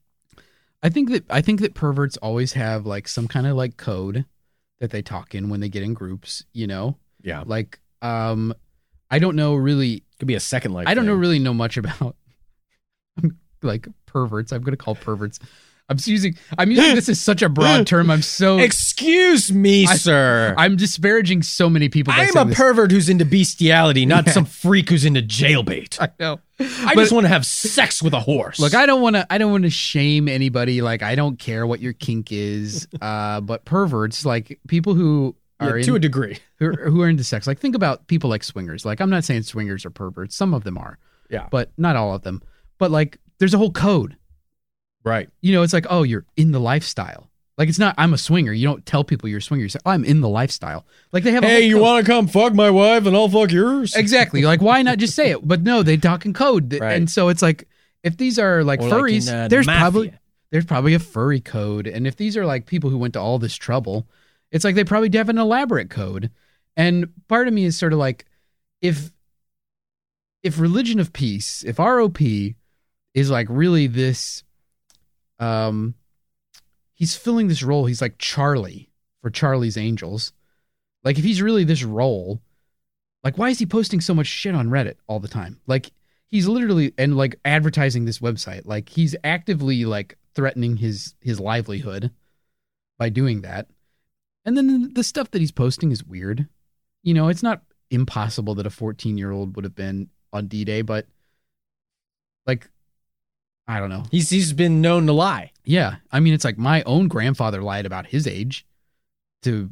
I think that I think that perverts always have like some kind of like code that they talk in when they get in groups. You know, Yeah. like um, I don't know really. Could be a second life. I don't know really know much about like perverts. I'm gonna call perverts. I'm using I'm using this as such a broad term. I'm so Excuse me, I- sir. I'm disparaging so many people. I am a this. pervert who's into bestiality, not Yeah. some freak who's into jailbait. I know. I But- just want to have sex with a horse. Look, I don't want to. I don't want to shame anybody. Like, I don't care what your kink is. Uh, but perverts, like people who Yeah, are to in, a degree. who, are, who are into sex. Like, think about people like swingers. Like, I'm not saying swingers are perverts. Some of them are, Yeah. but not all of them. But like, there's a whole code. Right. You know, it's like, oh, you're in the lifestyle. Like it's not I'm a swinger. You don't tell people you're a swinger. You say, oh, I'm in the lifestyle. Like they have. a Hey, whole you want to come fuck my wife and I'll fuck yours? exactly? Like why not just say it? But no, they talk in code, Right. and so it's like if these are like Or like furries, in, uh, there's Mafia. probably there's probably a furry code, and if these are like people who went to all this trouble, it's like they probably have an elaborate code. And part of me is sort of like, if if religion of peace, if ROP is like really this, um, he's filling this role. He's like Charlie for Charlie's Angels. Like if he's really this role, like why is he posting so much shit on Reddit all the time? Like he's literally and like advertising this website. Like he's actively like threatening his his livelihood by doing that. And then the stuff that he's posting is weird. You know, it's not impossible that a 14 year old would have been on D Day, but like, I don't know. He's he's been known to lie. Yeah. I mean, it's like my own grandfather lied about his age to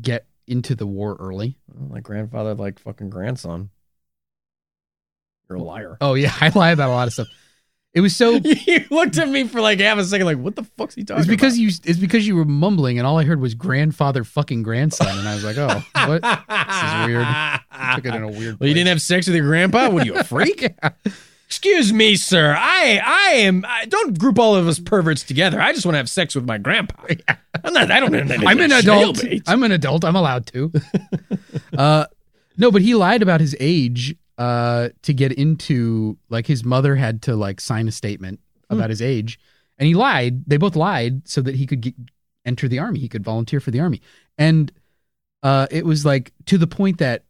get into the war early. Well, My grandfather like fucking grandson. You're a liar. Oh, yeah. I lie about a lot of stuff. It was so. you looked at me for like half a second, like, what the fuck's he talking It's because about? you. It's because you were mumbling, and all I heard was grandfather fucking grandson, and I was like, "Oh, what? this is weird. Took it in a weird." Well, you didn't have sex with your grandpa? What are you, a freak? Excuse me, sir. I I am. I, don't group all of us perverts together. I just want to have sex with my grandpa. I'm not. I don't. I'm an adult. I'm an adult. I'm allowed to. uh, no, but he lied about his age uh, to get into like his mother had to like sign a statement about his age, and he lied. They both lied so that he could get, enter the army. He could volunteer for the army, and uh, it was like to the point that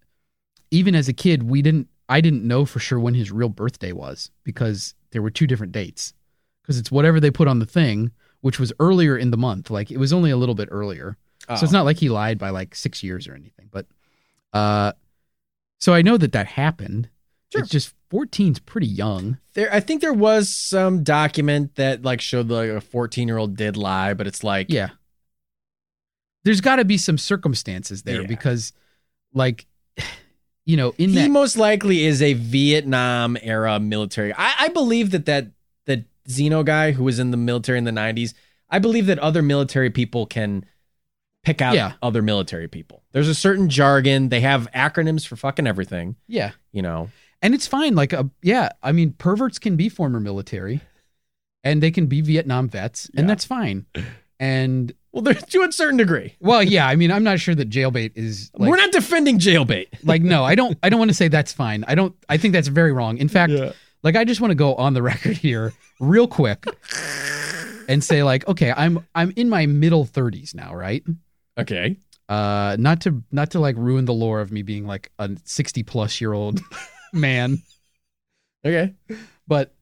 even as a kid, we didn't. I didn't know for sure when his real birthday was because there were two different dates. Because it's whatever they put on the thing, which was earlier in the month. Like it was only a little bit earlier. So it's not like he lied by like six years or anything. But uh, so I know that that happened. Sure. It's just 14's pretty young. there. I think there was some document that like showed like a 14 year old did lie, but it's like Yeah. There's got to be some circumstances there Yeah. because, like, you know, in he that. most likely is a Vietnam era military. I, I believe that that that Xeno guy who was in the military in the 90s. I believe that other military people can pick out Yeah. other military people. There's a certain jargon. They have acronyms for fucking everything. yeah. You know. And it's fine. Like, uh, yeah, I mean, perverts can be former military and they can be Vietnam vets, Yeah. and that's fine. And, Well, to a certain degree. well, yeah, I mean, I'm not sure that jailbait is like, We're not defending jailbait. like no i don't i don't want to say that's fine i don't i think that's very wrong in fact like i just want to go on the record here real quick and say like okay i'm i'm in my middle 30s now right Okay. uh not to not to like ruin the lore of me being like a 60 plus year old man Okay. but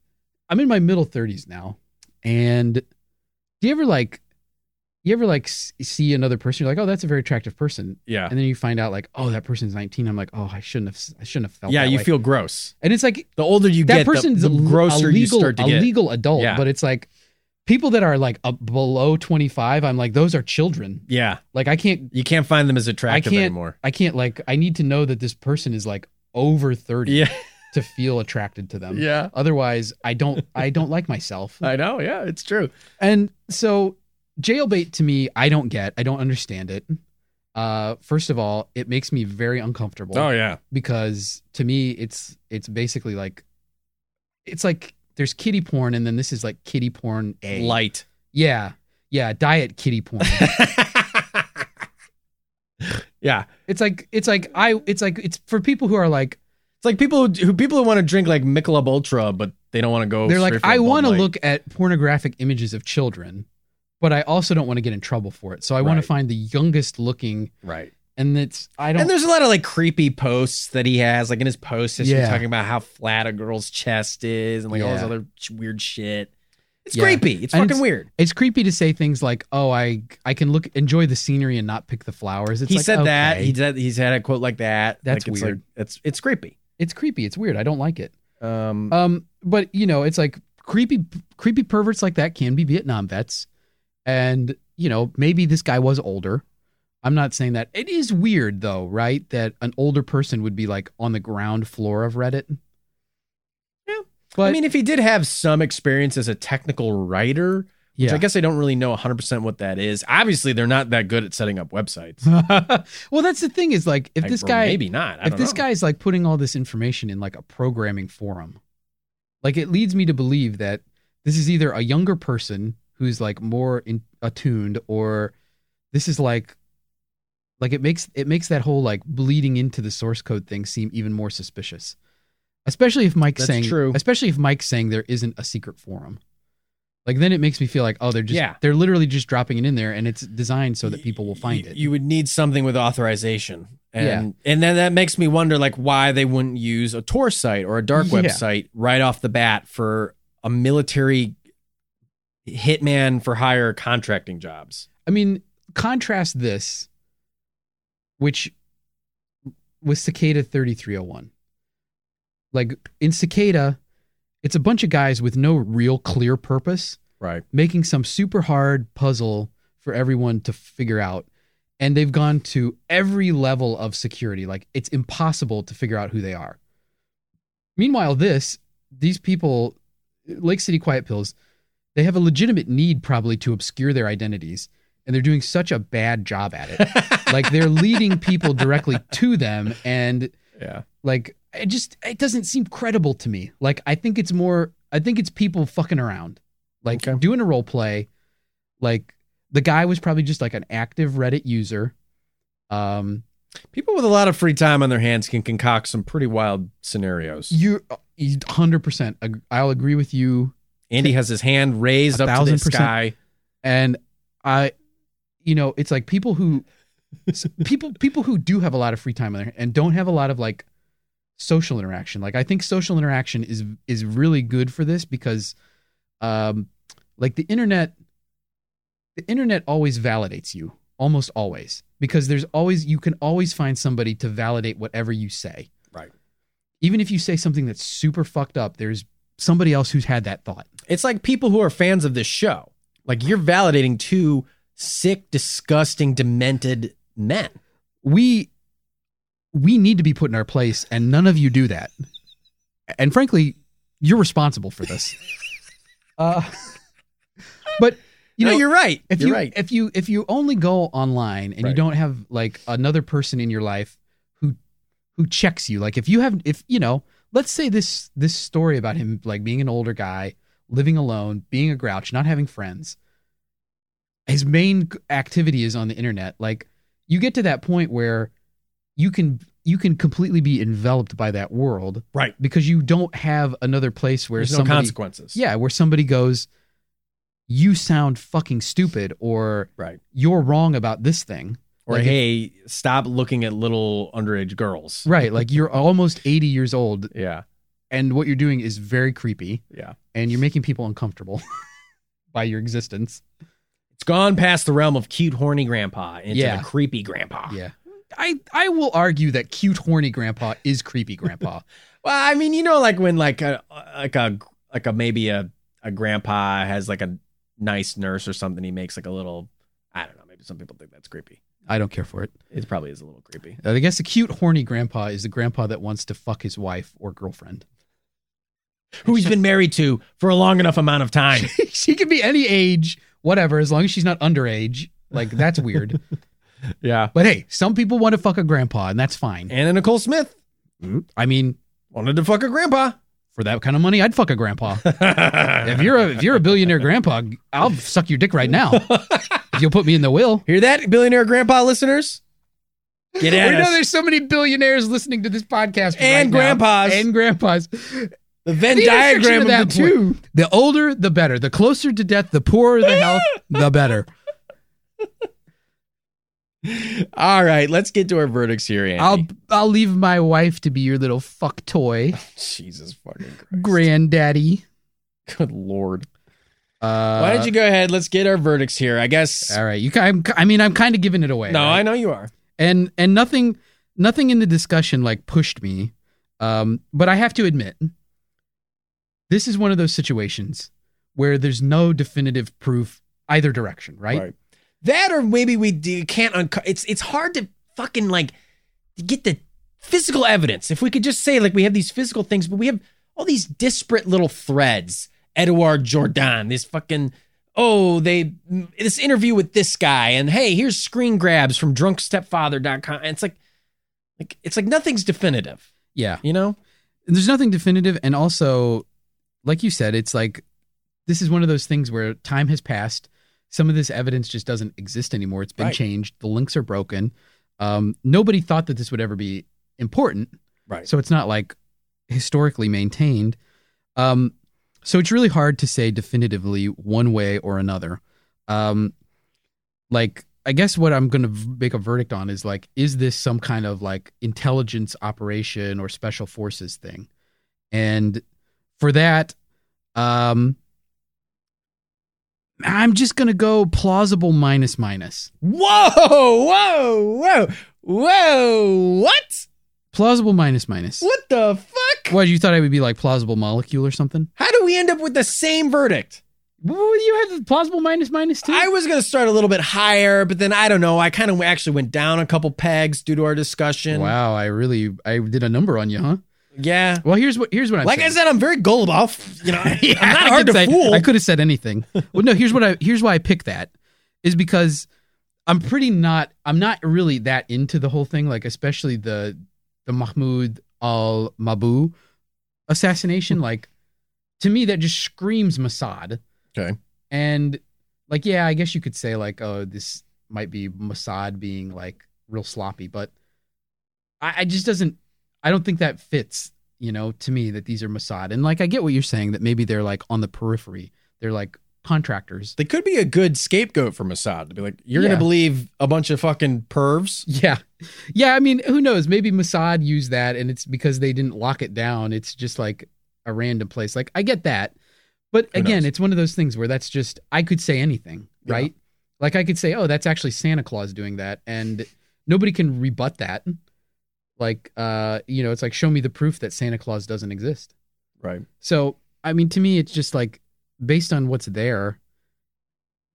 i'm in my middle 30s now and do you ever like you ever like see another person you're like oh that's a very attractive person Yeah. and then you find out like oh that person's 19 i'm like oh i shouldn't have i shouldn't have felt Yeah, that you way. feel gross. and it's like The older you that get, the- person's the, a, l- grosser legal, you start to a get. legal adult Yeah. but it's like people that are like below 25 i'm like those are children Yeah. like i can't You can't find them as i attractive can't anymore. i can't like i need to know that this person is like over 30 Yeah. to feel attracted to them Yeah. otherwise i don't i don't like myself I know. Yeah, it's true. and so jailbait to me i don't get i don't understand it uh first of all it makes me very uncomfortable Oh yeah. because to me it's it's basically like it's like there's kitty porn and then this is like kitty porn a Light. yeah yeah diet kitty porn yeah. it's like it's like i it's like it's for people who are like It's like people who, who people who want to drink like Michelob Ultra, but they don't want to go. they're like i want to look at pornographic images of children but i also don't want to get in trouble for it so i want to find the youngest looking right. and it's i don't And there's a lot of like creepy posts that he has, like in his post history, Yeah. talking about how flat a girl's chest is and like all this other weird shit. It's Yeah. creepy. It's And fucking it's- weird. it's creepy to say things like oh i i can look enjoy the scenery and not pick the flowers it's he like, said that. He said he's had a quote like that. That's like, it's weird. Like, it's it's creepy. it's creepy it's weird i don't like it Um, Um, but you know, it's like creepy, creepy perverts like that can be Vietnam vets, and you know, maybe this guy was older. I'm not saying that. It is weird though, right? That an older person would be like on the ground floor of Reddit. But I mean, if he did have some experience as a technical writer, which yeah. I guess I don't really know 100% what that is. Obviously, they're not that good at setting up websites. well, that's the thing is like if Like, this guy maybe not. I if this know. guy's like putting all this information in like a programming forum, like it leads me to believe that this is either a younger person who's like more in, attuned, or this is like, like it makes it makes that whole like bleeding into the source code thing seem even more suspicious. Especially if Mike's That's saying, true. especially if Mike's saying there isn't a secret forum. Like then it makes me feel like oh they're just Yeah. they're literally just dropping it in there and it's designed so that people will find you, it. You would need something with authorization. And and then that makes me wonder like why they wouldn't use a Tor site or a dark web Yeah. site right off the bat for a military hitman for hire contracting jobs. I mean, contrast this, which with Cicada 3301. Like in Cicada, it's a bunch of guys with no real clear purpose Right. making some super hard puzzle for everyone to figure out. And they've gone to every level of security. Like it's impossible to figure out who they are. Meanwhile, this, these people, Lake City Quiet Pills, they have a legitimate need probably to obscure their identities. And they're doing such a bad job at it. like they're leading people directly to them. And Yeah. like it just it doesn't seem credible to me like i think it's more i think it's people fucking around like Okay. doing a role play like the guy was probably just like an active reddit user um People with a lot of free time on their hands can concoct some pretty wild scenarios. you 100% i'll agree with you Andy has his hand raised up to the percent. sky. and i you know it's like people who people people who do have a lot of free time on their and don't have a lot of like social interaction like i think social interaction is is really good for this because um like the internet the internet always validates you almost always because there's always you can always find somebody to validate whatever you say Right. even if you say something that's super fucked up there's somebody else who's had that thought It's like people who are fans of this show. Like you're validating two sick, disgusting, demented men. we we need to be put in our place and none of you do that and frankly you're responsible for this uh but you no, know you're right. if you're you right. if you if you only go online and you don't have like another person in your life who who checks you like if you have if you know let's say this this story about him like being an older guy living alone being a grouch not having friends his main activity is on the internet like you get to that point where you can you can completely be enveloped by that world right. because you don't have another place where There's no consequences. yeah where somebody goes you sound fucking stupid or Right. you're wrong about this thing Or Like hey, stop looking at little underage girls. right like you're almost 80 years old Yeah. And what you're doing is very creepy Yeah. and you're making people uncomfortable by your existence It's gone past the realm of cute, horny grandpa into Yeah. the creepy grandpa. yeah i i will argue that cute horny grandpa is creepy grandpa Well, I mean, you know, like when like a like a like a maybe a a grandpa has like a nice nurse or something, he makes like a little. I don't know. Maybe some people think that's creepy. i don't care for it It probably is a little creepy. i guess a cute horny grandpa is the grandpa that wants to fuck his wife or girlfriend Who he's been married to for a long enough amount of time. she can be any age whatever as long as she's not underage like that's weird yeah. But hey, some people want to fuck a grandpa, and that's fine. Anna Nicole Smith mm-hmm. I mean, wanted to fuck a grandpa. for that kind of money, I'd fuck a grandpa. if you're a if you're a billionaire grandpa, I'll suck your dick right now. if you'll put me in the will. Hear that, billionaire grandpa listeners? Get at We at know there's so many billionaires listening to this podcast And right now. grandpas. and grandpas. The Venn The diagram of of, that the two. point. The older, the better. The closer to death, the poorer the health, the better. All right, let's get to our verdicts here, Andy. I'll I'll leave my wife to be your little fuck toy, Jesus fucking Christ. granddaddy. Good lord. Uh, Why don't you go ahead? Let's get our verdicts here. I guess. All right, you. I'm, I mean, I'm kind of giving it away. no, right? I know you are. and and nothing nothing in the discussion like pushed me um but i have to admit this is one of those situations where there's no definitive proof either direction right, That or maybe we do, can't unco- it's it's hard to fucking like get the physical evidence. If we could just say like we have these physical things, but we have all these disparate little threads. Edouard Jordan, this fucking oh, they this interview with this guy, and hey, here's screen grabs from drunkstepfather.com. And it's like like it's like nothing's definitive, Yeah. you know? there's nothing definitive and also like you said it's like this is one of those things where time has passed. Some of this evidence just doesn't exist anymore. It's been Right. changed. The links are broken. Um, nobody thought that this would ever be important. Right. so it's not like historically maintained. Um, so it's really hard to say definitively one way or another. Um, like i guess what i'm going to make a verdict on is like is this some kind of like intelligence operation or special forces thing? And for that um i'm just going to go plausible minus minus Whoa, whoa, whoa, whoa. What? plausible minus minus What the fuck? what you thought i would be like plausible molecule or something How do we end up with the same verdict? Well, you had the plausible minus minus too I was going to start a little bit higher, but then I don't know. I kind of actually went down a couple pegs due to our discussion. wow i really i did a number on you huh Yeah. well here's what here's what i'm Like I said, I'm very gullible. You know, Yeah, I'm not I hard could to say- fool. I could have said anything. well, no. Here's what I. Here's why I picked that, is because I'm pretty not. I'm not really that into the whole thing. Like especially the the Mahmoud al Mabhouh assassination. like to me, that just screams Mossad. Okay. And like, yeah, I guess you could say like, oh, this might be Mossad being like real sloppy, but I, I just doesn't. I don't think that fits. You know, to me, that these are Mossad, and like, I get what you're saying that maybe they're like on the periphery. They're like contractors. They could be a good scapegoat for Mossad to be like, you're Yeah. going to believe a bunch of fucking pervs. Yeah, yeah. I mean, who knows? Maybe Mossad used that, and it's because they didn't lock it down. It's just like a random place. Like I get that, but Who again, knows? it's one of those things where that's just I could say anything, Yeah. right? Like I could say, oh, that's actually Santa Claus doing that, and nobody can rebut that. Like, uh, you know, it's like show me the proof that Santa Claus doesn't exist. Right. So, I mean, to me, it's just like based on what's there,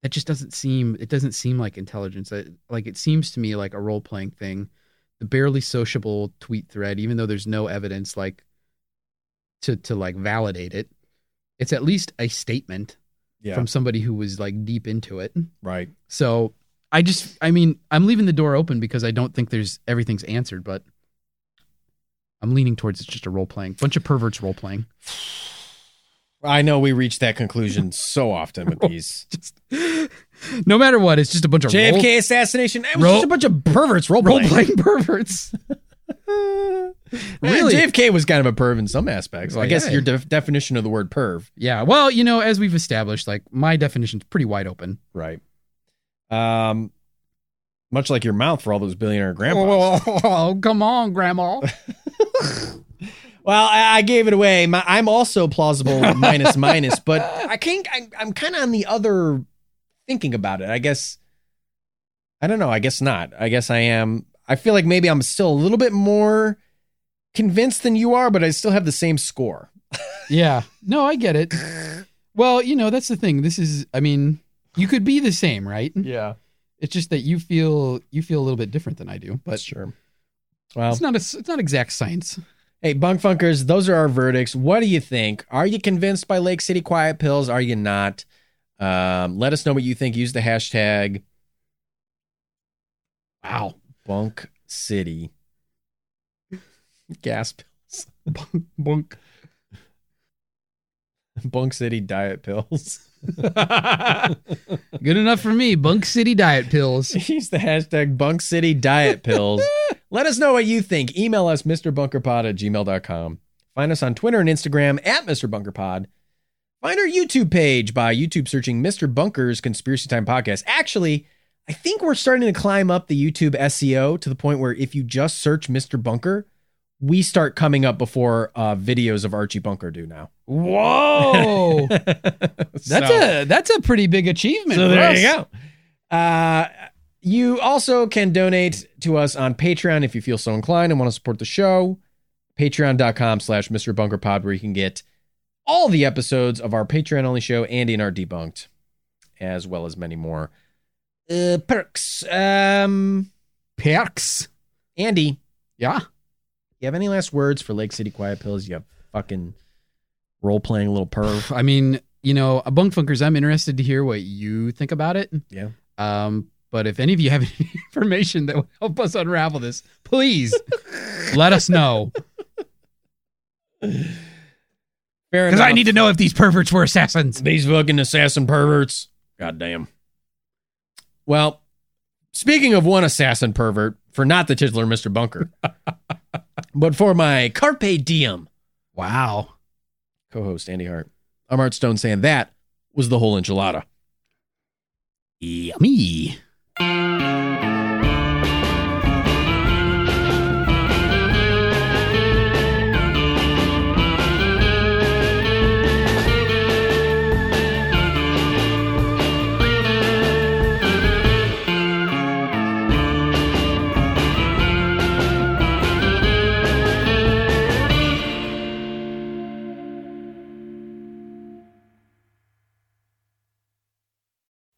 that just doesn't seem. It doesn't seem like intelligence. It, like it seems to me like a role playing thing. The barely sociable tweet thread, even though there's no evidence like to to like validate it, it's at least a statement Yeah. from somebody who was like deep into it. right. So I just, I mean, I'm leaving the door open because I don't think there's everything's answered, but I'm leaning towards it's just a role playing bunch of perverts role playing. I know we reach that conclusion so often with these. just no matter what, it's just a bunch of JFK assassination. It was Role- just a bunch of perverts role role playing. playing perverts. Really? Really? JFK was kind of a perv in some aspects. I guess yeah. your def- definition of the word perv. yeah, well, you know, as we've established, like my definition's pretty wide open. Right. Um, much like your mouth for all those billionaire grandpas. Oh, come on, Grandma. Well, I, I gave it away. My, I'm also plausible minus minus, but I think I, I'm kind of on the other thinking about it. I guess I don't know. I guess not. I guess I am. I feel like maybe I'm still a little bit more convinced than you are, but I still have the same score. yeah, no, I get it. Well, you know, that's the thing. This is, I mean, you could be the same, right? Yeah, It's just that you feel you feel a little bit different than I do, but sure. Well, it's not a, it's not exact science. Hey, bunk funkers, those are our verdicts. What do you think? Are you convinced by Lake City Quiet Pills? Are you not? Um, let us know what you think. Use the hashtag Wow. Bunk City Gas Pills. Bunk. Bunk City Diet Pills. Good enough for me. Bunk City diet pills. Use the hashtag Bunk City Diet Pills. Let us know what you think. Email us, MrBunkerPod at gmail.com. Find us on Twitter and Instagram at MrBunkerPod. Find our YouTube page by YouTube searching Mr. Bunker's Conspiracy Time Podcast. Actually, I think we're starting to climb up the YouTube SEO to the point where if you just search Mr. Bunker, we start coming up before uh, videos of Archie Bunker do now. Whoa. That's a that's a pretty big achievement. So there us. you go. Uh, you also can donate to us on Patreon if you feel so inclined and want to support the show. Patreon.com slash Mr. Bunker Pod, where you can get all the episodes of our Patreon only show, Andy and Art Debunked, as well as many more uh, perks. Um, Perks. Andy, Yeah. You have any last words for Lake City Quiet Pills? You have fucking role playing little perv. I mean, you know, bunk funkers, I'm interested to hear what you think about it. Yeah. Um, but if any of you have any information that will help us unravel this, please let us know. Fair Because I need to know if these perverts were assassins. These fucking assassin perverts. God damn. Well, speaking of one assassin pervert, for not the titular Mr. Bunker, but for my Carpe Diem Wow. co host, Andy Hart, I'm Art Stone saying that was the whole enchilada. Yummy.